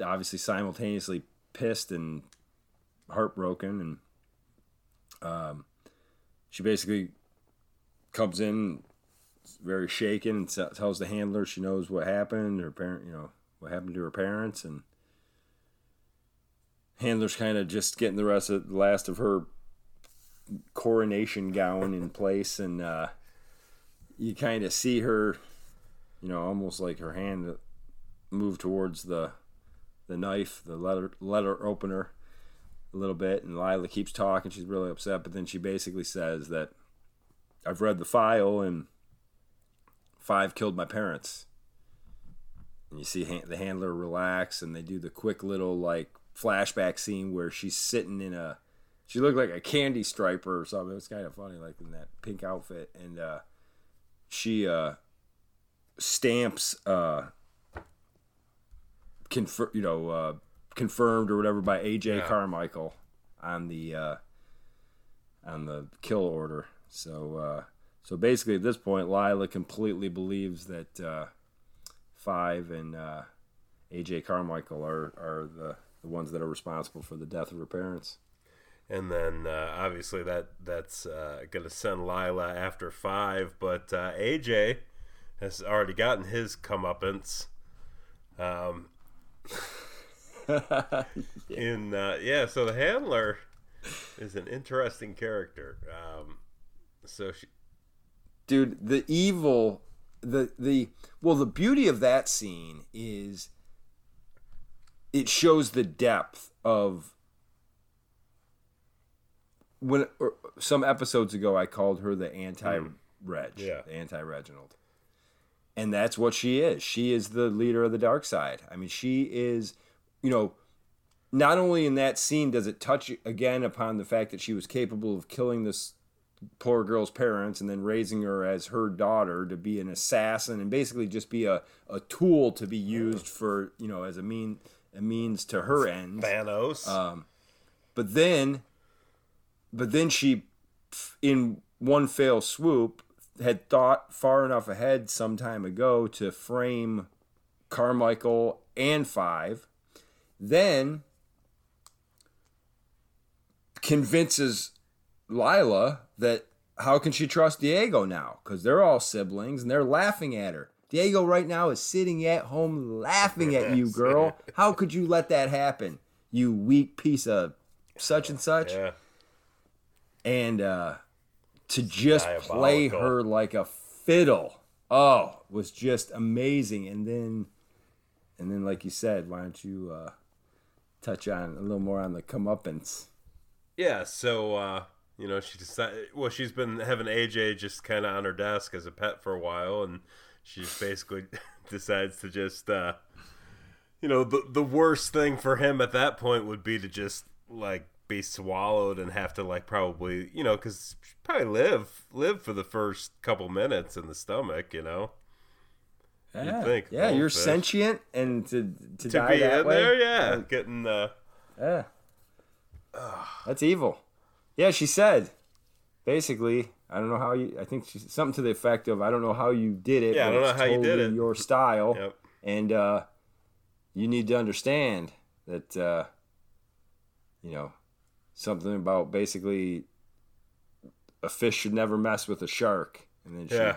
obviously simultaneously pissed and heartbroken, and um, she basically comes in very shaken and tells the handler she knows what happened. Her parent, you know, what happened to her parents, and handler's kind of just getting the rest of the last of her coronation gown in place, and uh, you kind of see her, you know, almost like her hand move towards the the knife, the letter letter opener, a little bit. And Lila keeps talking; she's really upset, but then she basically says that I've read the file, and five killed my parents. And you see the handler relax, and they do the quick little like flashback scene where she's sitting in a she looked like a candy striper or something. It was kind of funny, like in that pink outfit, and uh, she uh, stamps uh, you know, uh, confirmed or whatever by AJ Yeah. Carmichael on the uh, on the kill order. So uh, so basically, at this point, Lila completely believes that uh, Five and uh, AJ Carmichael are are the the ones that are responsible for the death of her parents. And then uh, obviously that that's uh, going to send Lila after five, but uh, AJ has already gotten his comeuppance. Um, in uh, yeah, so the handler is an interesting character. Um, so she, dude the evil the the well the beauty of that scene is it shows the depth of when or some episodes ago i called her the anti-reg hmm. Yeah. the anti-reginald. And that's what she is. She is the leader of the dark side. I mean she is you know not only in that scene does it touch again upon the fact that she was capable of killing this poor girl's parents and then raising her as her daughter to be an assassin and basically just be a, a tool to be used for you know as a mean a means to her ends Thanos. um, but then but then she in one fell swoop had thought far enough ahead some time ago to frame carmichael and five then convinces Lila that how can she trust Diego now? Because they're all siblings and they're laughing at her. Diego right now is sitting at home laughing at you, girl. How could you let that happen? You weak piece of such and such. yeah, And uh, to just play her like a fiddle, oh, was just amazing. And then, and then, like you said, why don't you uh, touch on a little more on the comeuppance? yeah. So uh, you know, she decided. Well, she's been having AJ just kind of on her desk as a pet for a while, and she just basically decides to just, uh, you know, the the worst thing for him at that point would be to just like be swallowed and have to like probably, you know, because probably live live for the first couple minutes in the stomach, you know. Yeah, think, yeah, you're goldfish. sentient, and to to, To die be that in way, there, yeah, getting uh, yeah, that's evil. Yeah, she said, basically, I don't know how you. I think she's something to the effect of, I don't know how you did it. Yeah, I don't know it's how you did it." Your style, Yep. and uh, you need to understand that, uh, you know, something about basically a fish should never mess with a shark, and then she yeah.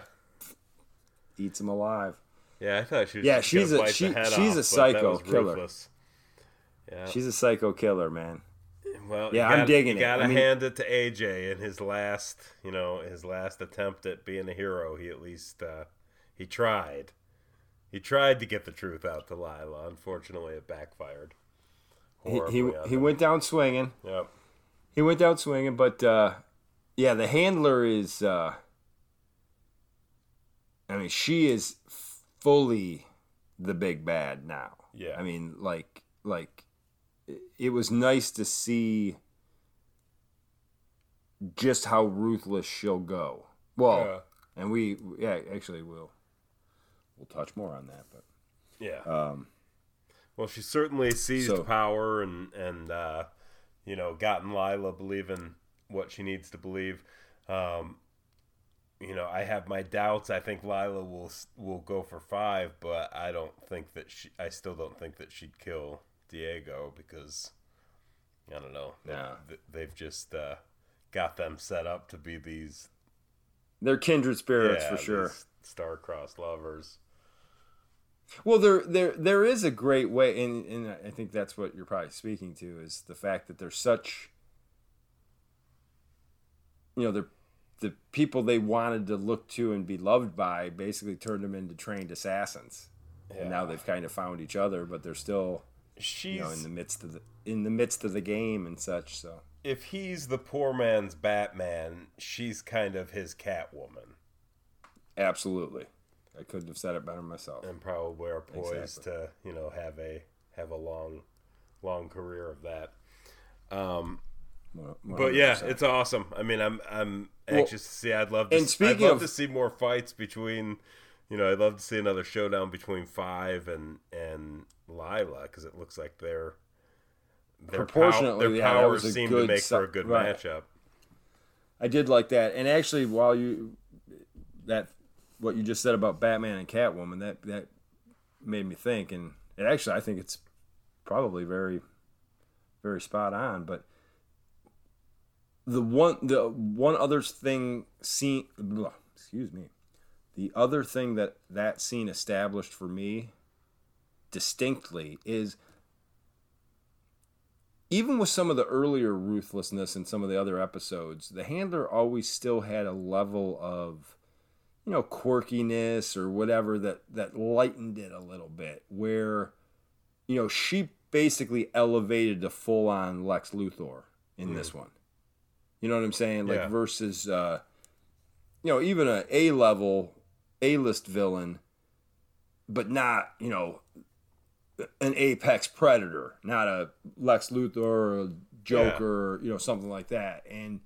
eats him alive. Yeah, I thought she was Yeah, she's a- she- she's off, a psycho killer. ruthless. Yeah, She's a psycho killer, man. Well, Yeah, you I'm gotta- digging you it. Gotta I mean- hand it to AJ in his last, you know, his last attempt at being a hero. He at least uh, he tried. He tried to get the truth out to Lila. Unfortunately, it backfired. He he, he went down swinging. Yep. He went down swinging, but uh, yeah, the handler is. Uh, I mean, she is fully the big bad now. Yeah. I mean, like like it was nice to see just how ruthless she'll go. Well, Yeah. and we yeah actually we'll we'll touch more on that, but Yeah. um, Well, she certainly seized So- power and and uh, you know gotten Lila believing what she needs to believe. Um, you know, I have my doubts. I think Lila will will go for five, but I don't think that she. I still don't think that she'd kill Diego because I don't know. Yeah. they've just uh, got them set up to be these they're kindred spirits yeah, for sure. star-crossed lovers. Well, there there there is a great way, and, and I think that's what you're probably speaking to is the fact that they're such, you know, they're the people they wanted to look to and be loved by basically turned them into trained assassins, and now they've kind of found each other, but they're still She's you know in the midst of the in the midst of the game and such. So if he's the poor man's Batman, she's kind of his Catwoman, absolutely, I couldn't have said it better myself. and probably are poised Exactly. to you know have a have a long, long career of that. Um, One- but yeah, it's awesome. I mean, I'm I'm Well, anxious to see. I'd love to. and speaking I'd love of- to see more fights between. You know, I'd love to see another showdown between Five and and Lila because it looks like. Their, pow- Proportionately, their yeah, powers seem to make for a good right. matchup. I did like that, and actually, while you that what you just said about Batman and Catwoman, that that made me think, and it actually I think it's probably very, very spot on. But the one the one other thing seen excuse me, the other thing that that scene established for me distinctly is even with some of the earlier ruthlessness in some of the other episodes, the handler always still had a level of, you know, quirkiness or whatever that that lightened it a little bit. Where, you know, she basically elevated to full on Lex Luthor in this one. You know what I'm saying? Like Yeah. versus, uh, you know, even a A level, A list villain, but not you know an apex predator, not a Lex Luthor or a Joker, or, you know, something like that. And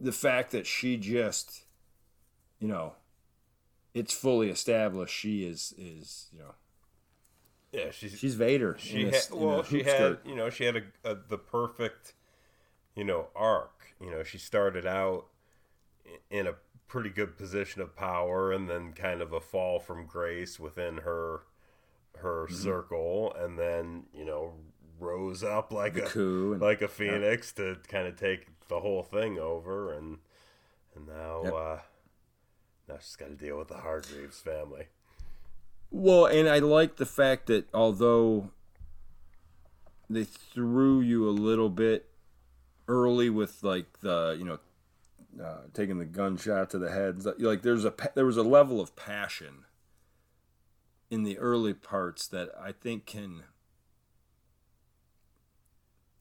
the fact that she just, you know, it's fully established she is is you know Yeah, she's she's Vader. she had a well she had skirt. you know she had a, a the perfect you know arc you know she started out in a pretty good position of power and then kind of a fall from grace within her her Mm-hmm. circle and then you know rose up like The a coup and- like a phoenix to kind of take the whole thing over and and now Yep. uh now she's got to deal with the Hargreeves family Well, and I like the fact that although they threw you a little bit early with like the you know uh, taking the gunshot to the head, like there's a there was a level of passion in the early parts that I think can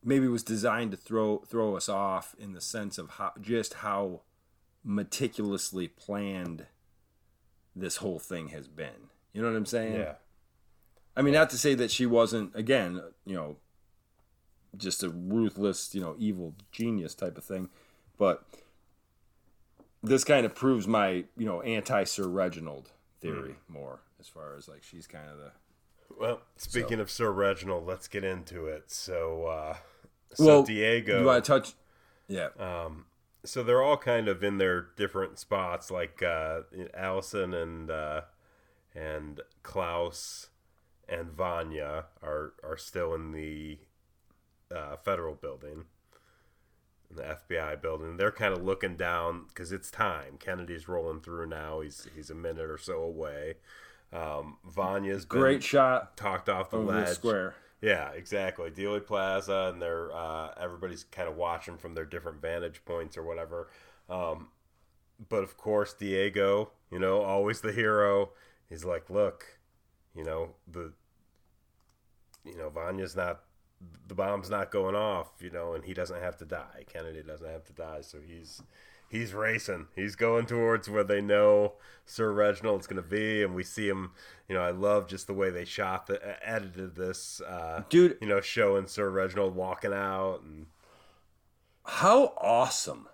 maybe was designed to throw throw us off in the sense of how just how meticulously planned this whole thing has been. You know what I'm saying? yeah I mean, not to say that she wasn't, again, you know, just a ruthless, you know, evil genius type of thing, but this kind of proves my, you know, anti Sir Reginald theory more as far as like she's kind of the. Well, speaking of Sir Reginald, let's get into it. So, uh, so well, Diego, You want to touch? Yeah. um, so they're all kind of in their different spots. Like uh, Allison and uh, and Klaus and Vanya are are still in the uh, federal building, in the FBI building. They're kind of looking down because it's time. Kennedy's rolling through now. He's he's a minute or so away. Um, Vanya's Great shot talked off the ledge. the square. Yeah, exactly. Dealey Plaza, and they're uh, everybody's kind of watching from their different vantage points or whatever. Um, but of course, Diego, you know, always the hero. He's like, look, you know, the, you know, Vanya's not, the bomb's not going off, you know, and he doesn't have to die. Kennedy doesn't have to die, so he's, he's racing. He's going towards where they know Sir Reginald's going to be, and we see him. You know, I love just the way they shot the uh, edited this, uh, Dude. You know, showing Sir Reginald walking out, and How awesome.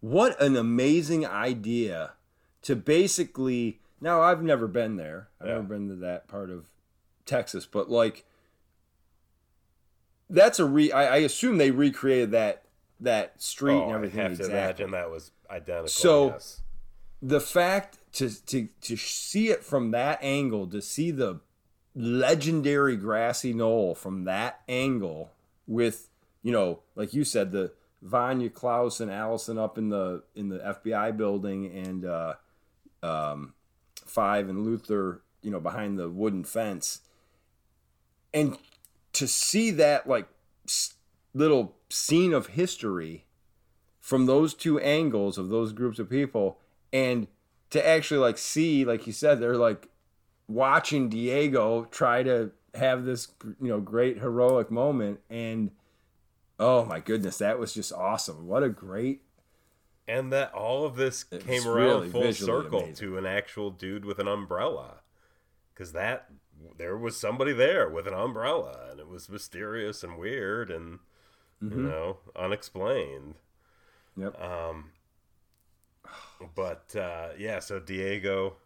What an amazing idea to basically. Now, I've never been there. I've Yeah. never been to that part of Texas, but like. That's a re. I, I assume they recreated that that street oh, and everything I have to imagine that was identical. So- yes. the fact to to to see it from that angle, to see the legendary grassy knoll from that angle, with you know, like you said, the Vanya Klaus and Allison up in the in the FBI building, and uh, um, Five and Luther, you know, behind the wooden fence, and to see that like s- little scene of history from those two angles of those groups of people and to actually like see like you said they're like watching Diego try to have this you know great heroic moment and oh my goodness that was just awesome what a great And that all of this came around really full circle amazing. to an actual dude with an umbrella. Because that, there was somebody there with an umbrella, and it was mysterious and weird and, you know, unexplained. yep Um, but, uh, yeah, so Diego,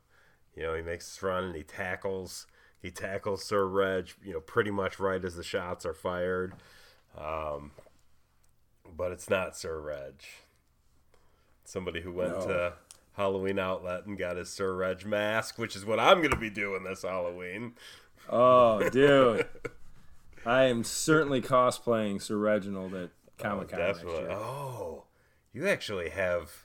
you know, he makes his run and he tackles. He tackles Sir Reg, you know, pretty much right as the shots are fired. Um, but it's not Sir Reg. Somebody who went No. to Halloween Outlet and got his Sir Reg mask, which is what I'm going to be doing this Halloween. oh dude I am certainly cosplaying Sir Reginald at oh, Comic Con next Definitely. year. Oh, you actually have,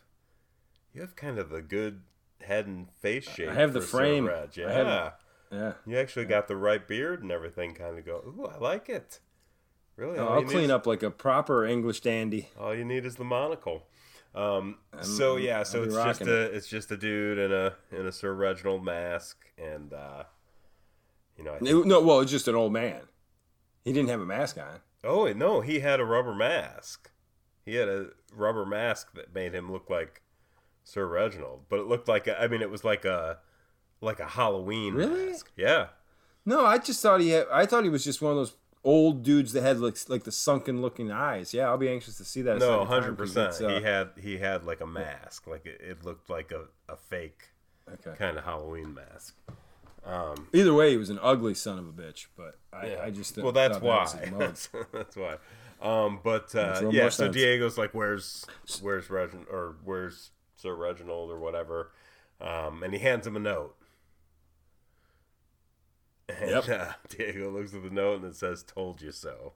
you have kind of the good head and face shape. I have the frame. Yeah. have- yeah You actually got the right beard and everything. Kind of go. Ooh, I like it. Really, Oh, all I'll clean is- up like a proper English dandy All you need is the monocle. Um, so yeah, so it's just a it's just a dude in a in a Sir Reginald mask, and uh, you know, I think, It- no well it's just an old man he didn't have a mask on oh no, he had a rubber mask. He had a rubber mask that made him look like Sir Reginald, but it looked like a, I mean, it was like a like a Halloween Really? mask. Yeah, No, I just thought he had. I thought he was just one of those old dudes that had like like the sunken looking eyes. Yeah, I'll be anxious to see that. no, hundred percent. uh, He had he had like a mask, like it, it looked like a, a fake okay. kind of Halloween mask. Either way, he was an ugly son of a bitch. But I, Yeah. I just well, that's thought that why. that's, that's why. Um, but uh, Makes a little yeah, so sense. Diego's like, "Where's where's Reginald or where's Sir Reginald or whatever?" Um, and he hands him a note. And Yep. uh, Diego looks at the note and it says "Told you so."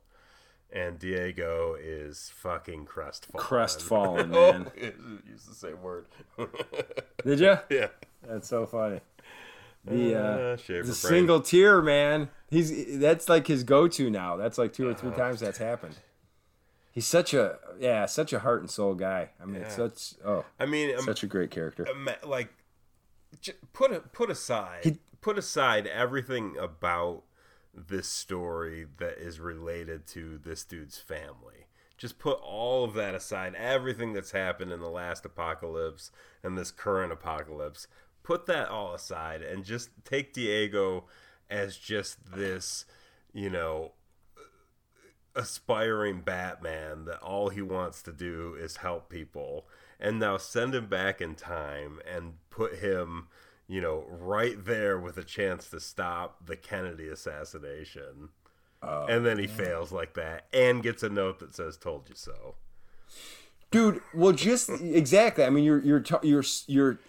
And Diego is fucking crestfallen. Crestfallen, oh, man. use the same word. Did you? yeah. That's so funny. The uh, Uh, the single tear, man. He's that's like his go to now. That's like two or three times that's happened. He's such a yeah, such a heart and soul guy. I mean, Yeah. such oh, I mean, um, such a great character. like put a, put aside He- put aside everything about this story that is related to this dude's family. Just put all of that aside everything that's happened in the last apocalypse and this current apocalypse. Put that all aside and just take diego as just this you know aspiring Batman that all he wants to do is help people, and now send him back in time and put him, you know, right there with a chance to stop the Kennedy assassination. Oh, and then he fails like that and gets a note that says "Told you so." dude well just exactly i mean you're you're you're you're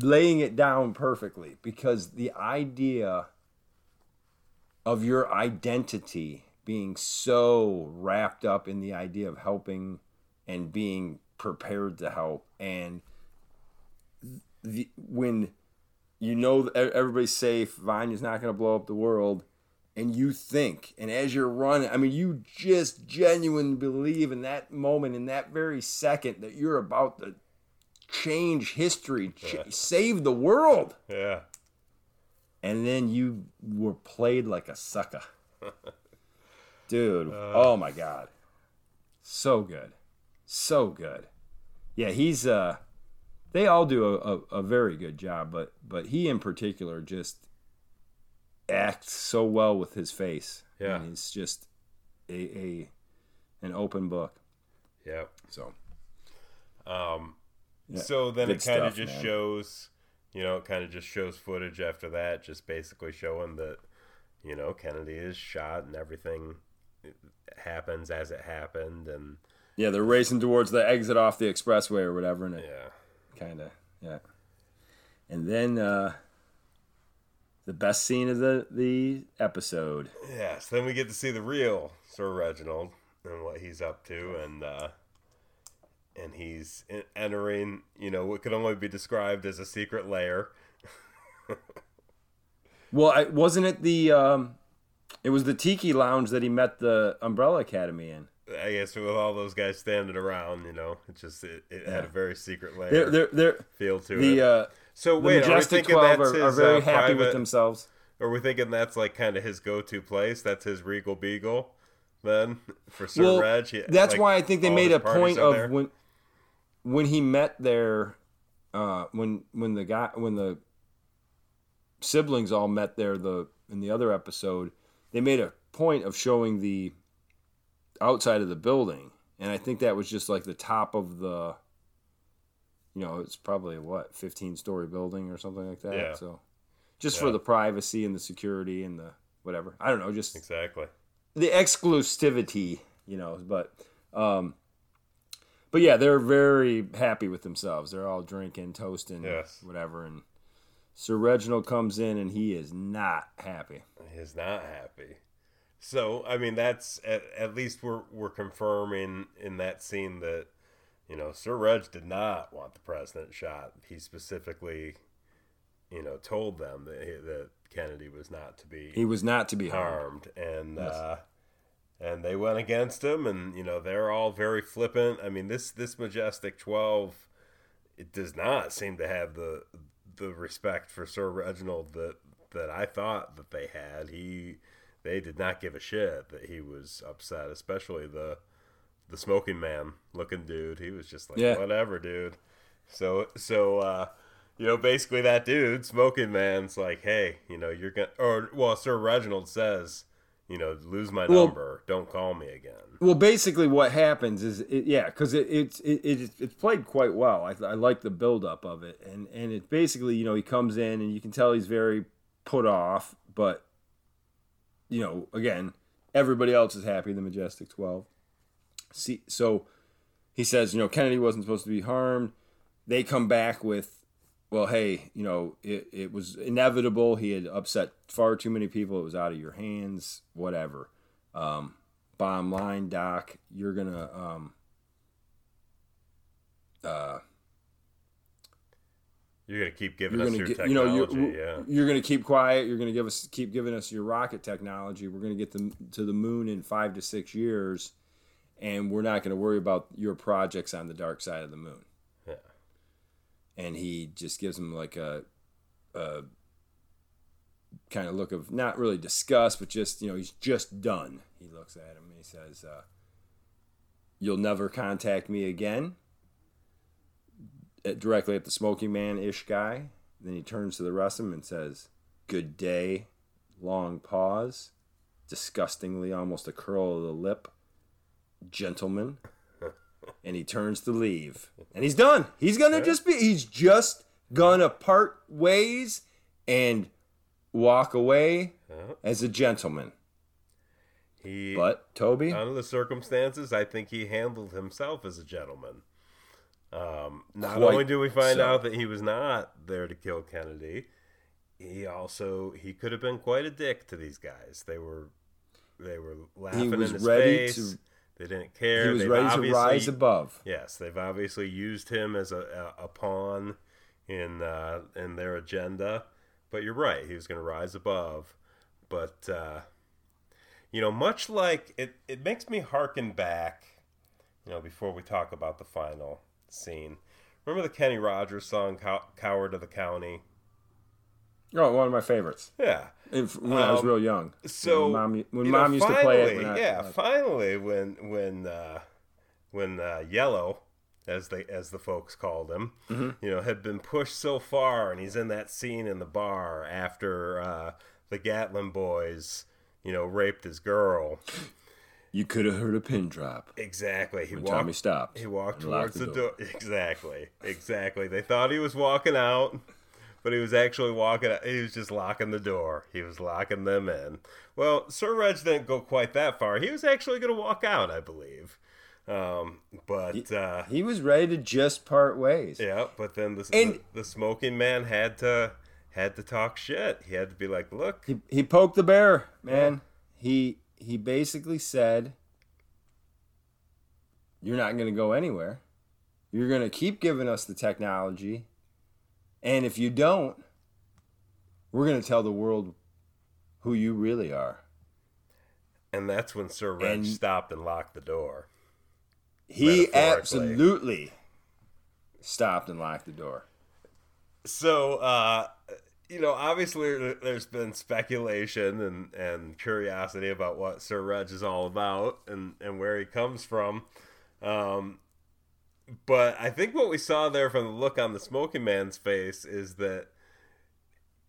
laying it down perfectly because the idea of your identity being so wrapped up in the idea of helping and being prepared to help and the, when you know everybody's safe vanya's not going to blow up the world and you think and as you're running i mean you just genuinely believe in that moment in that very second that you're about to change history ch- save the world. Yeah, and then you were played like a sucker. Dude oh my god. So good. So good. Yeah, he's uh, they all do a, a, a very good job, but but he in particular just acts so well with his face. Yeah. he's just a, a an open book. Yeah. So Um, Yeah, so then good it kind of just man. shows, you know, it kind of just shows footage after that, just basically showing that, you know, Kennedy is shot and everything happens as it happened, and yeah, they're racing towards the exit off the expressway or whatever, and it yeah, kind of yeah. And then uh, the best scene of the the episode. yes. Then we get to see the real Sir Reginald and what he's up to, and uh, and he's entering, you know, what could only be described as a secret lair. Well, I, wasn't it the um, it was the Tiki Lounge that he met the Umbrella Academy in. I guess with all those guys standing around, you know, it just it, it had a very secret lair They're they're, they're feel to it. the uh, So the wait, are we Majestic thinking that's are, his are very uh, happy private, with themselves. Are we thinking that's like kind of his go-to place? That's his Regal Beagle, then for Sir Well, Reg. He- that's like, why I think they made a point of there? when when he met their uh, when when the guy when the siblings all met there the in the other episode they made a point of showing the outside of the building and I think that was just like the top of the you know it's probably what 15 story building or something like that Yeah. so just Yeah. for the privacy and the security and the whatever I don't know just exactly. the exclusivity, you know, but um but yeah, they're very happy with themselves. They're all drinking, toasting, Yes. whatever and Sir Reginald comes in and he is not happy. He's not happy. So I mean, that's at, at least we're we're confirming in that scene that you know Sir Reg did not want the president shot. He specifically, you know, told them that he, that Kennedy was not to be He was not to be harmed. harmed, and uh, and they went against him, and you know they're all very flippant. I mean, this this majestic twelve, it does not seem to have the the respect for Sir Reginald that that I thought that they had. He they did not give a shit that he was upset, especially the the smoking man looking dude. He was just like, Yeah. whatever, dude. So so uh you know, basically that dude, smoking man's like, hey, you know, you're gonna or well, Sir Reginald says, you know, lose my Well- number, don't call me again. Well, basically, what happens is, it, yeah, because it, it's it, it, it's played quite well. I, I like the buildup of it, and and it basically, you know, he comes in and you can tell he's very put off, but you know, again, everybody else is happy. The Majestic Twelve. See, so he says, you know, Kennedy wasn't supposed to be harmed. They come back with, well, hey, you know, it, it was inevitable. He had upset far too many people. It was out of your hands. Whatever. Um, bottom line, Doc, you're gonna um, uh, You're gonna keep giving you're us your get, you know, technology, you're, yeah. you're gonna keep quiet. You're gonna give us keep giving us your rocket technology. We're gonna get them to the moon in five to six years, and we're not gonna worry about your projects on the dark side of the moon. Yeah. And he just gives him like a, a kind of look of not really disgust, but just you know he's just done. He looks at him and he says, uh, "You'll never contact me again." Directly at the smoking man ish guy. Then he turns to the rest of them and says, Good day. Long pause. Disgustingly, almost a curl of the lip. Gentlemen. and he turns to leave. And he's done. He's gonna just be he's just gonna part ways and walk away as a gentleman. He But Toby, under the circumstances, I think he handled himself as a gentleman. Um, not Quite only do we find so. out that he was not there to kill Kennedy, he also he could have been quite a dick to these guys. They were they were laughing was in his ready face. to- they didn't care. he was They've ready to rise above. Yes, they've obviously used him as a, a, a pawn in uh, in their agenda. But you're right; he was going to rise above. But uh, you know, much like it, it makes me harken back. You know, before we talk about the final scene, remember the Kenny Rogers song "Cow- "Coward of the County"? Oh, one of my favorites. Yeah. If, when I was Um, real young. So when mom, when you know, mom used to play it. finally- When I, yeah, finally, when when uh, when uh, Yellow as they as the folks called him, Mm-hmm. you know, had been pushed so far, and he's in that scene in the bar after uh, the Gatlin boys, you know, raped his girl. You could have heard a pin drop. Exactly. He When walked. Tommy stopped. He walked towards the, the door. Exactly. Exactly. They thought he was walking out, but he was actually walking. out. He was just locking the door. He was locking them in. Well, Sir Reg didn't go quite that far. He was actually going to walk out, I believe. Um, but uh, He was ready to just part ways. yeah, but then the, And- the the smoking man had to had to talk shit. He had to be like, "Look, He he poked the bear, man. He he basically said, "You're not going to go anywhere. You're going to keep giving us the technology, and if you don't, we're going to tell the world who you really are." and that's when Sir And- stopped and locked the door. He absolutely stopped and locked the door. So, uh, you know, obviously there- there's been speculation and, and curiosity about what Sir Reg is all about and, and where he comes from. Um, but I think what we saw there from the look on the smoking man's face is that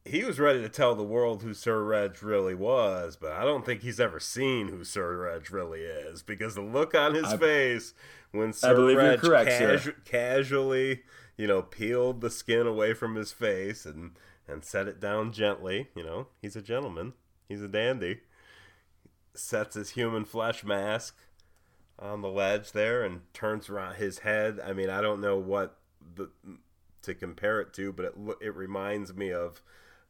he was ready to tell the world who Sir Reg really was, but I don't think he's ever seen who Sir Reg really is because the look on his I- face when Sir Reg correct, sir. casu- casually, you know, peeled the skin away from his face and and set it down gently. You know, he's a gentleman. He's a dandy. Sets his human flesh mask on the ledge there and turns around his head. I mean, I don't know what the to compare it to, but it it reminds me of,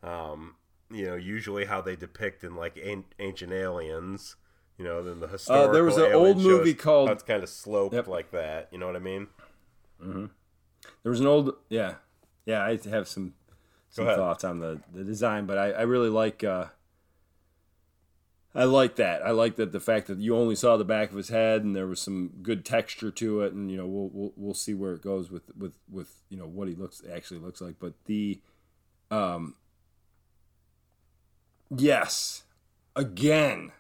um, you know, usually how they depict in like an- ancient aliens. You know, then the historical. Uh, there was an old movie called- it's kind of sloped Yep. like that. You know what I mean? There was an old yeah. Yeah, I have some some thoughts on the, the design, but I, I really like uh I like that. I like that the fact that you only saw the back of his head and there was some good texture to it and you know we'll we'll, we'll see where it goes with with with you know what he looks actually looks like, but the um yes, again,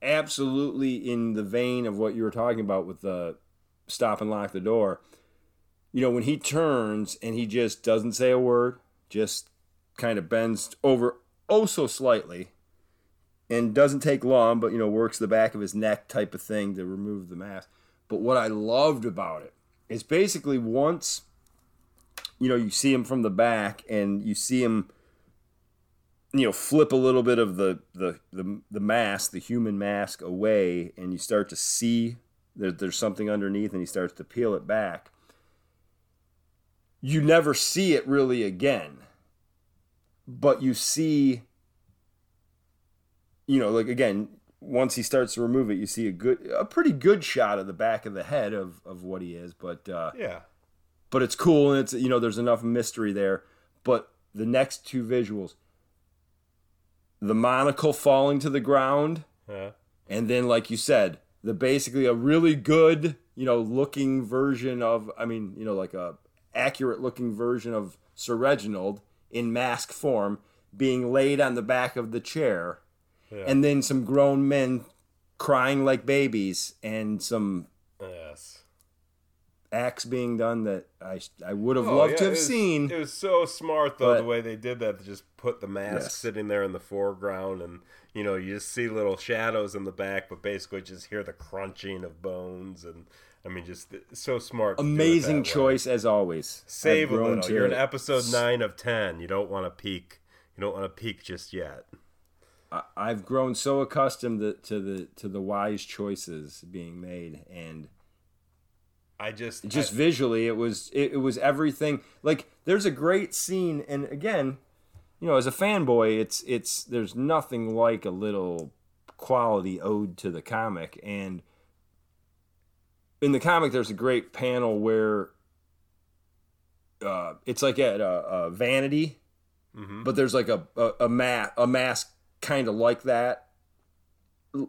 absolutely in the vein of what you were talking about with the stop and lock the door. You know, when he turns and he just doesn't say a word, just kind of bends over oh so slightly and doesn't take long, but, you know, works the back of his neck type of thing to remove the mask. But what I loved about it is basically once, you know, you see him from the back and you see him, you know, flip a little bit of the, the, the, the mask, the human mask away, and you start to see that there's something underneath and he starts to peel it back you never see it really again but you see you know like again once he starts to remove it you see a good a pretty good shot of the back of the head of of what he is but uh Yeah. but it's cool and it's you know there's enough mystery there but the next two visuals the monocle falling to the ground Yeah. and then like you said the basically a really good you know looking version of i mean you know like a accurate looking version of sir reginald in mask form being laid on the back of the chair Yeah. and then some grown men crying like babies and some Yes. acts being done that i i would have Oh, loved yeah, to have was- seen It was so smart though But- the way they did that to just put the mask Yes. sitting there in the foreground and you know you just see little shadows in the back, but basically just hear the crunching of bones and I mean just so smart. to do it amazing that way. choice as always Save a little. You're in episode nine of ten. You don't want to peak. You don't want to peak just yet. I- I've grown so accustomed to, to the to the wise choices being made, and I just just I- visually, it was it, it was everything. Like there's a great scene, and again, you know, as a fanboy, it's it's there's nothing like a little quality ode to the comic, and in the comic, there's a great panel where uh, it's like at a, a vanity, Mhm. but there's like a a, a mat a mask kind of like that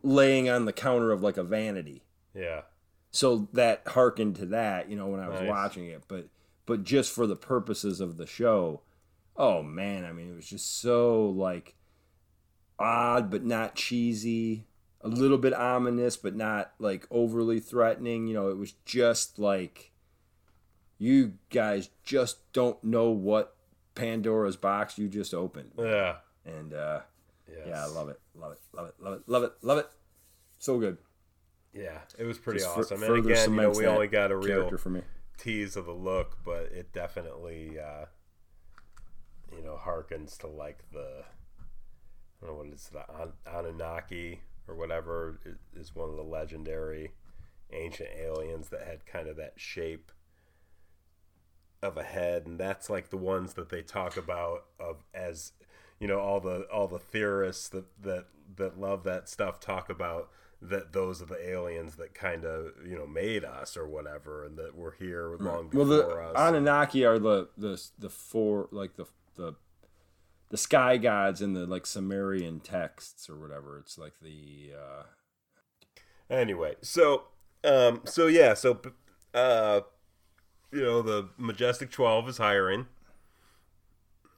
laying on the counter of like a vanity yeah. so that harkened to that you know when i was Nice. watching it but but just for the purposes of the show oh man i mean it was just so like odd but not cheesy a little bit ominous but not like overly threatening you know it was just like you guys just don't know what Pandora's box you just opened. Yeah. And uh, Yes. yeah, I love it, love it, love it, love it, love it, love it. So good. Yeah, it was pretty Just awesome. and again, you know, we only got a real for me. tease of the look, but it definitely, uh, you know, harkens to like the, I don't know what it is, the An- Anunnaki or whatever is one of the legendary ancient aliens that had kind of that shape of a head, and that's like the ones that they talk about of as, you know, all the all the theorists that that that love that stuff talk about that those are the aliens that kind of you know made us or whatever, and that we're here long Well, before the us. Anunnaki are the the the four like the the the sky gods in the like Sumerian texts or whatever. It's like the uh, Anyway, so um, so yeah, so uh, you know, the Majestic Twelve is hiring.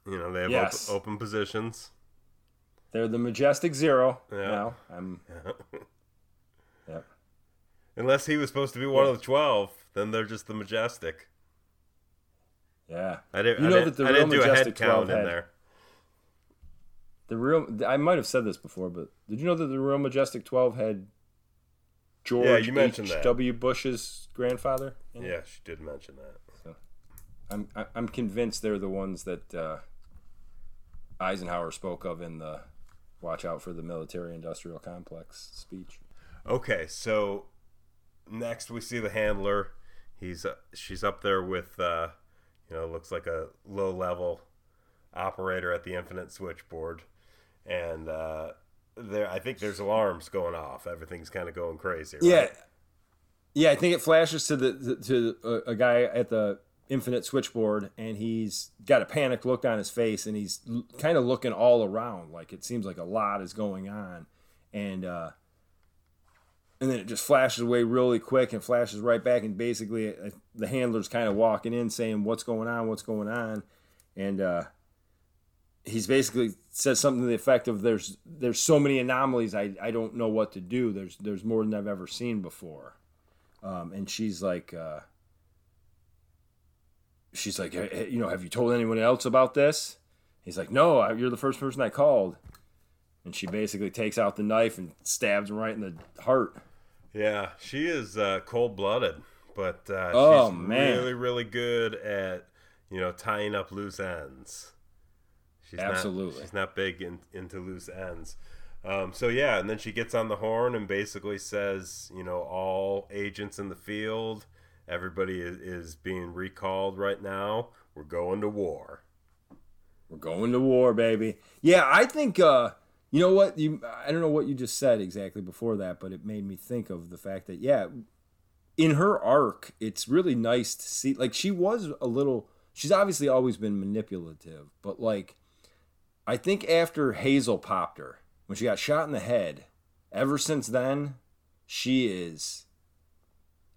You know, they have Yes. open, open positions. they're the majestic zero Yeah. now. I'm yep. Unless he was supposed to be one of the twelve, then they're just the Majestic. Yeah. I didn't. You I know didn't, that the I didn't real do a head Majestic 12 count in had- there. The real I might have said this before, but did you know that the real majestic 12 had George Yeah, you mentioned that. H.W. Bush's grandfather? in it? Yeah, she did mention that. I'm I- I'm convinced they're the ones that uh, Eisenhower spoke of in the "Watch out for the military-industrial complex" speech. Okay, so next we see the handler. He's uh, she's up there with uh, you know looks like a low level operator at the infinite switchboard, and uh, there I think there's alarms going off. Everything's kind of going crazy. Right? Yeah, yeah. I think it flashes to the to a, guy at the infinite switchboard, and he's got a panicked look on his face, and he's kind of looking all around, like it seems like a lot is going on, and uh, and then it just flashes away really quick and flashes right back, and basically uh, the handler's kind of walking in, saying, "What's going on? What's going on?" and uh, he's basically says something to the effect of there's there's so many anomalies I, I don't know what to do. There's there's more than I've ever seen before. Um, and she's like uh, she's like "Hey, hey, you know have you told anyone else about this? He's like no I, you're the first person I called. And she basically takes out the knife and stabs him right in the heart. Yeah, she is uh, cold blooded, but uh, Oh, she's man. really really good at you know tying up loose ends. She's Absolutely. not, she's not big in, into loose ends. Um, so yeah, and then she gets on the horn and basically says, you know, all agents in the field, everybody is, is being recalled right now. We're going to war. We're going to war, baby. Yeah, I think uh you know what you I don't know what you just said exactly before that, but it made me think of the fact that yeah, in her arc, it's really nice to see like she was a little she's obviously always been manipulative, but like I think after Hazel popped her when she got shot in the head, ever since then, she is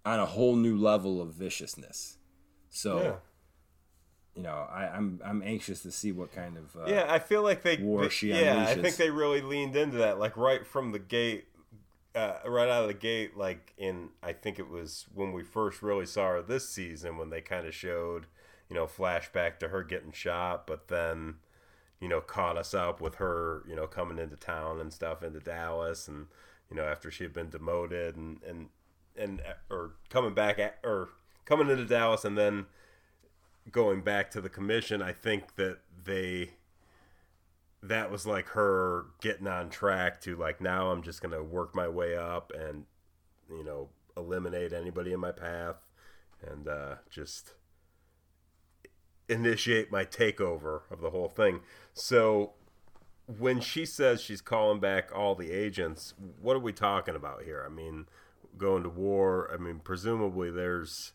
on a whole new level of viciousness. So Yeah. you know, I, I'm I'm anxious to see what kind of uh, yeah, I feel like they. war they- she yeah, I think they really leaned into that, like right from the gate, uh, right out of the gate. Like in, I think it was when we first really saw her this season, when they kind of showed, you know, flashback to her getting shot, but then, you know, caught us up with her, you know, coming into town and stuff into Dallas, and you know, after she had been demoted and and and or coming back at, or coming into Dallas and then going back to the commission, I think that they that was like her getting on track to like now I'm just gonna work my way up and you know eliminate anybody in my path and uh, just initiate my takeover of the whole thing. So when she says she's calling back all the agents, what are we talking about here? I mean, going to war. I mean, presumably there's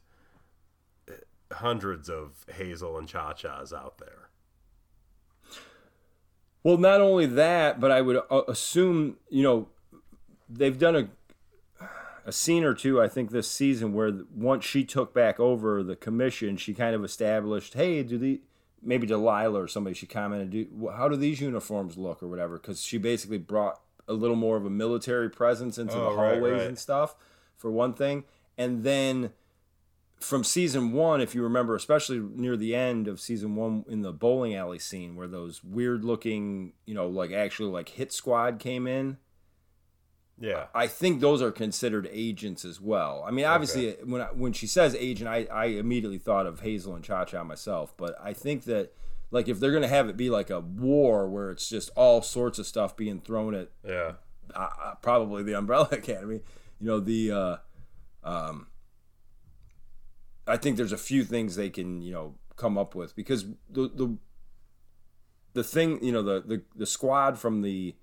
hundreds of Hazel and Cha Cha's out there. Well, not only that, but I would uh, assume you know they've done a a scene or two. I think this season where once she took back over the commission, she kind of established, hey, do the maybe Delilah or somebody she commented, do how do these uniforms look or whatever? Because she basically brought a little more of a military presence into Oh, the right, hallways right. and stuff for one thing, and then from season one, if you remember, especially near the end of season one in the bowling alley scene where those weird looking, you know, like actually like hit squad came in. Yeah. I think those are considered agents as well. I mean, obviously, okay. when I, when she says agent, I, I immediately thought of Hazel and Cha Cha myself. But I think that like if they're gonna have it be like a war where it's just all sorts of stuff being thrown at yeah uh, uh probably the Umbrella Academy, you know the uh, um, I think there's a few things they can you know come up with because the the the thing you know the the, the squad from the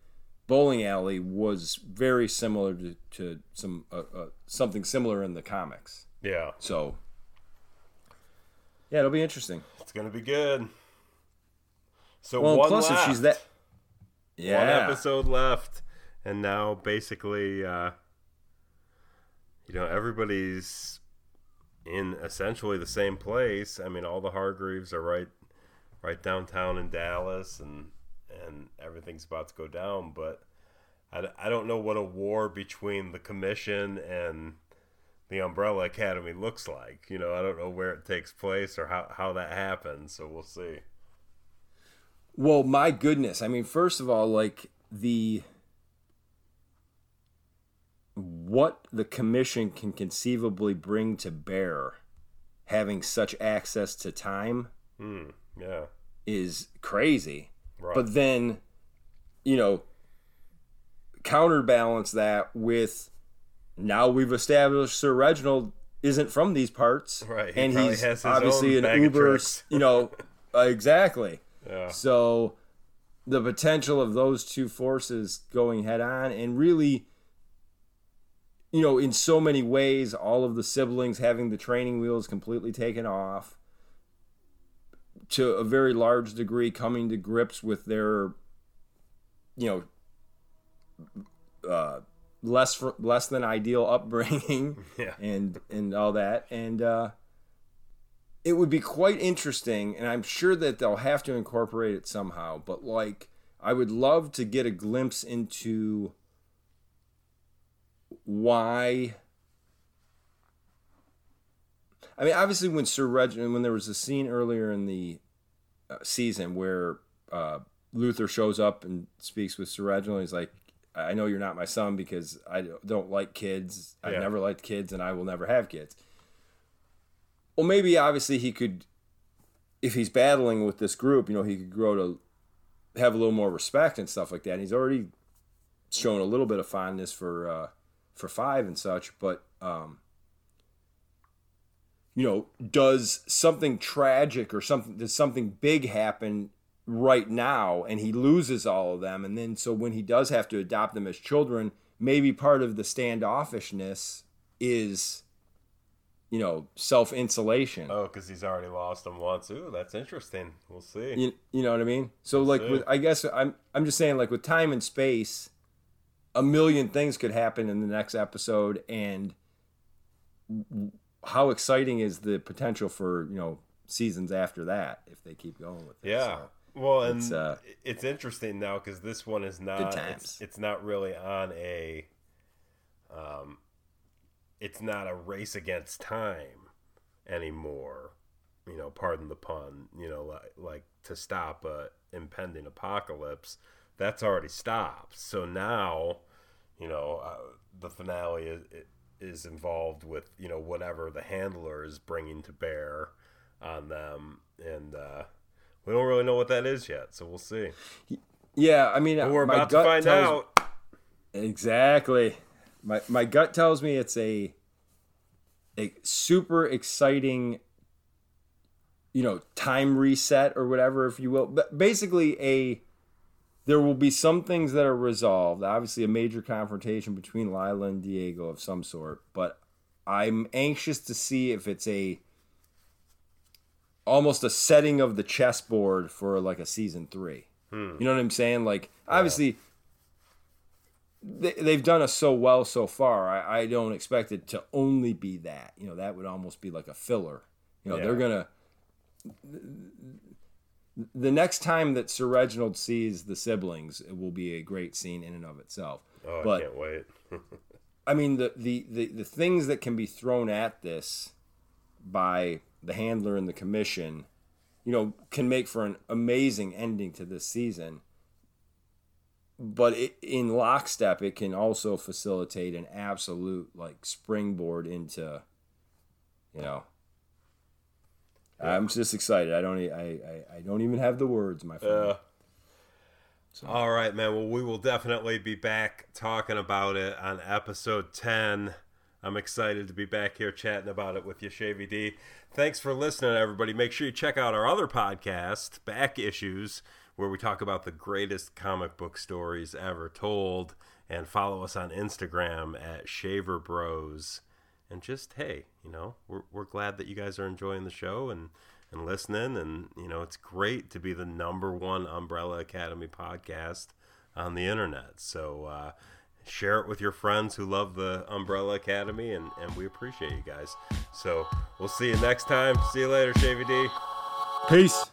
bowling alley was very similar to, to some uh, uh, something similar in the comics. Yeah. So yeah, it'll be interesting. It's gonna be good. So well, one plus left. if she's that, yeah, one episode left, and now basically, uh, you know, everybody's in essentially the same place. I mean, all the Hargreeves are right, right downtown in Dallas, and and everything's about to go down. But I, I don't know what a war between the commission and the Umbrella Academy looks like. You know, I don't know where it takes place or how, how that happens. So we'll see. Well, my goodness. I mean, first of all, like the what the commission can conceivably bring to bear having such access to time mm, yeah is crazy right. but then you know counterbalance that with now we've established sir reginald isn't from these parts right he and he's obviously an uber you know uh, exactly yeah. So the potential of those two forces going head on and really you know in so many ways all of the siblings having the training wheels completely taken off to a very large degree coming to grips with their you know uh, less less than ideal upbringing yeah. and and all that and uh it would be quite interesting, and I'm sure that they'll have to incorporate it somehow. But like, I would love to get a glimpse into why. I mean, obviously, when Sir Reginald, when there was a scene earlier in the uh, season where uh, Luther shows up and speaks with Sir Reginald, he's like, "I know you're not my son because I don't like kids. I've yeah. never liked kids, and I will never have kids." well, maybe obviously he could, if he's battling with this group, you know, he could grow to have a little more respect and stuff like that. And he's already shown a little bit of fondness for uh, for five and such, but um, you know, does something tragic or something does something big happen right now, and he loses all of them, and then so when he does have to adopt them as children, maybe part of the standoffishness is you know, self insulation. Oh, because he's already lost them once. Ooh, that's interesting. We'll see. You, you know what I mean? So we'll like, with, I guess I'm I'm just saying like with time and space, a million things could happen in the next episode, and how exciting is the potential for you know seasons after that if they keep going with it? Yeah. So, well, and it's, uh, it's interesting now because this one is not it's, it's not really on a. Um, it's not a race against time anymore. You know, pardon the pun. You know, like, like to stop a impending apocalypse. That's already stopped. So now, you know, uh, the finale is is involved with you know whatever the handler is bringing to bear on them, and uh, we don't really know what that is yet. So we'll see. Yeah, I mean, But we're my about to find tells- out. Exactly. My my gut tells me it's a a super exciting you know, time reset or whatever if you will. But basically a there will be some things that are resolved. Obviously a major confrontation between Lila and Diego of some sort, but I'm anxious to see if it's a almost a setting of the chessboard for like a season 3. Hmm. You know what I'm saying? Like obviously they, they've done us so well so far. I, I don't expect it to only be that. You know, that would almost be like a filler. You know, Yeah. they're gonna. The next time that Sir Reginald sees the siblings, it will be a great scene in and of itself. Oh, But- I can't wait. I mean, the, the, the, the things that can be thrown at this by the handler and the commission, you know, can make for an amazing ending to this season. But it, in lockstep, it can also facilitate an absolute like springboard into, you know. I'm just excited. I don't. I, I, I don't even have the words, my friend. Uh, so. All right, man. Well, we will definitely be back talking about it on episode 10. I'm excited to be back here chatting about it with you, Shavy D. Thanks for listening, everybody. Make sure you check out our other podcast, Back Issues, where we talk about the greatest comic book stories ever told. And follow us on Instagram at Shaver Bros. And just, hey, you know, we're, we're glad that you guys are enjoying the show and, and listening. And, you know, it's great to be the number one Umbrella Academy podcast on the internet. So, uh, share it with your friends who love the Umbrella Academy, and, and we appreciate you guys. So we'll see you next time. See you later, Shavy D. Peace.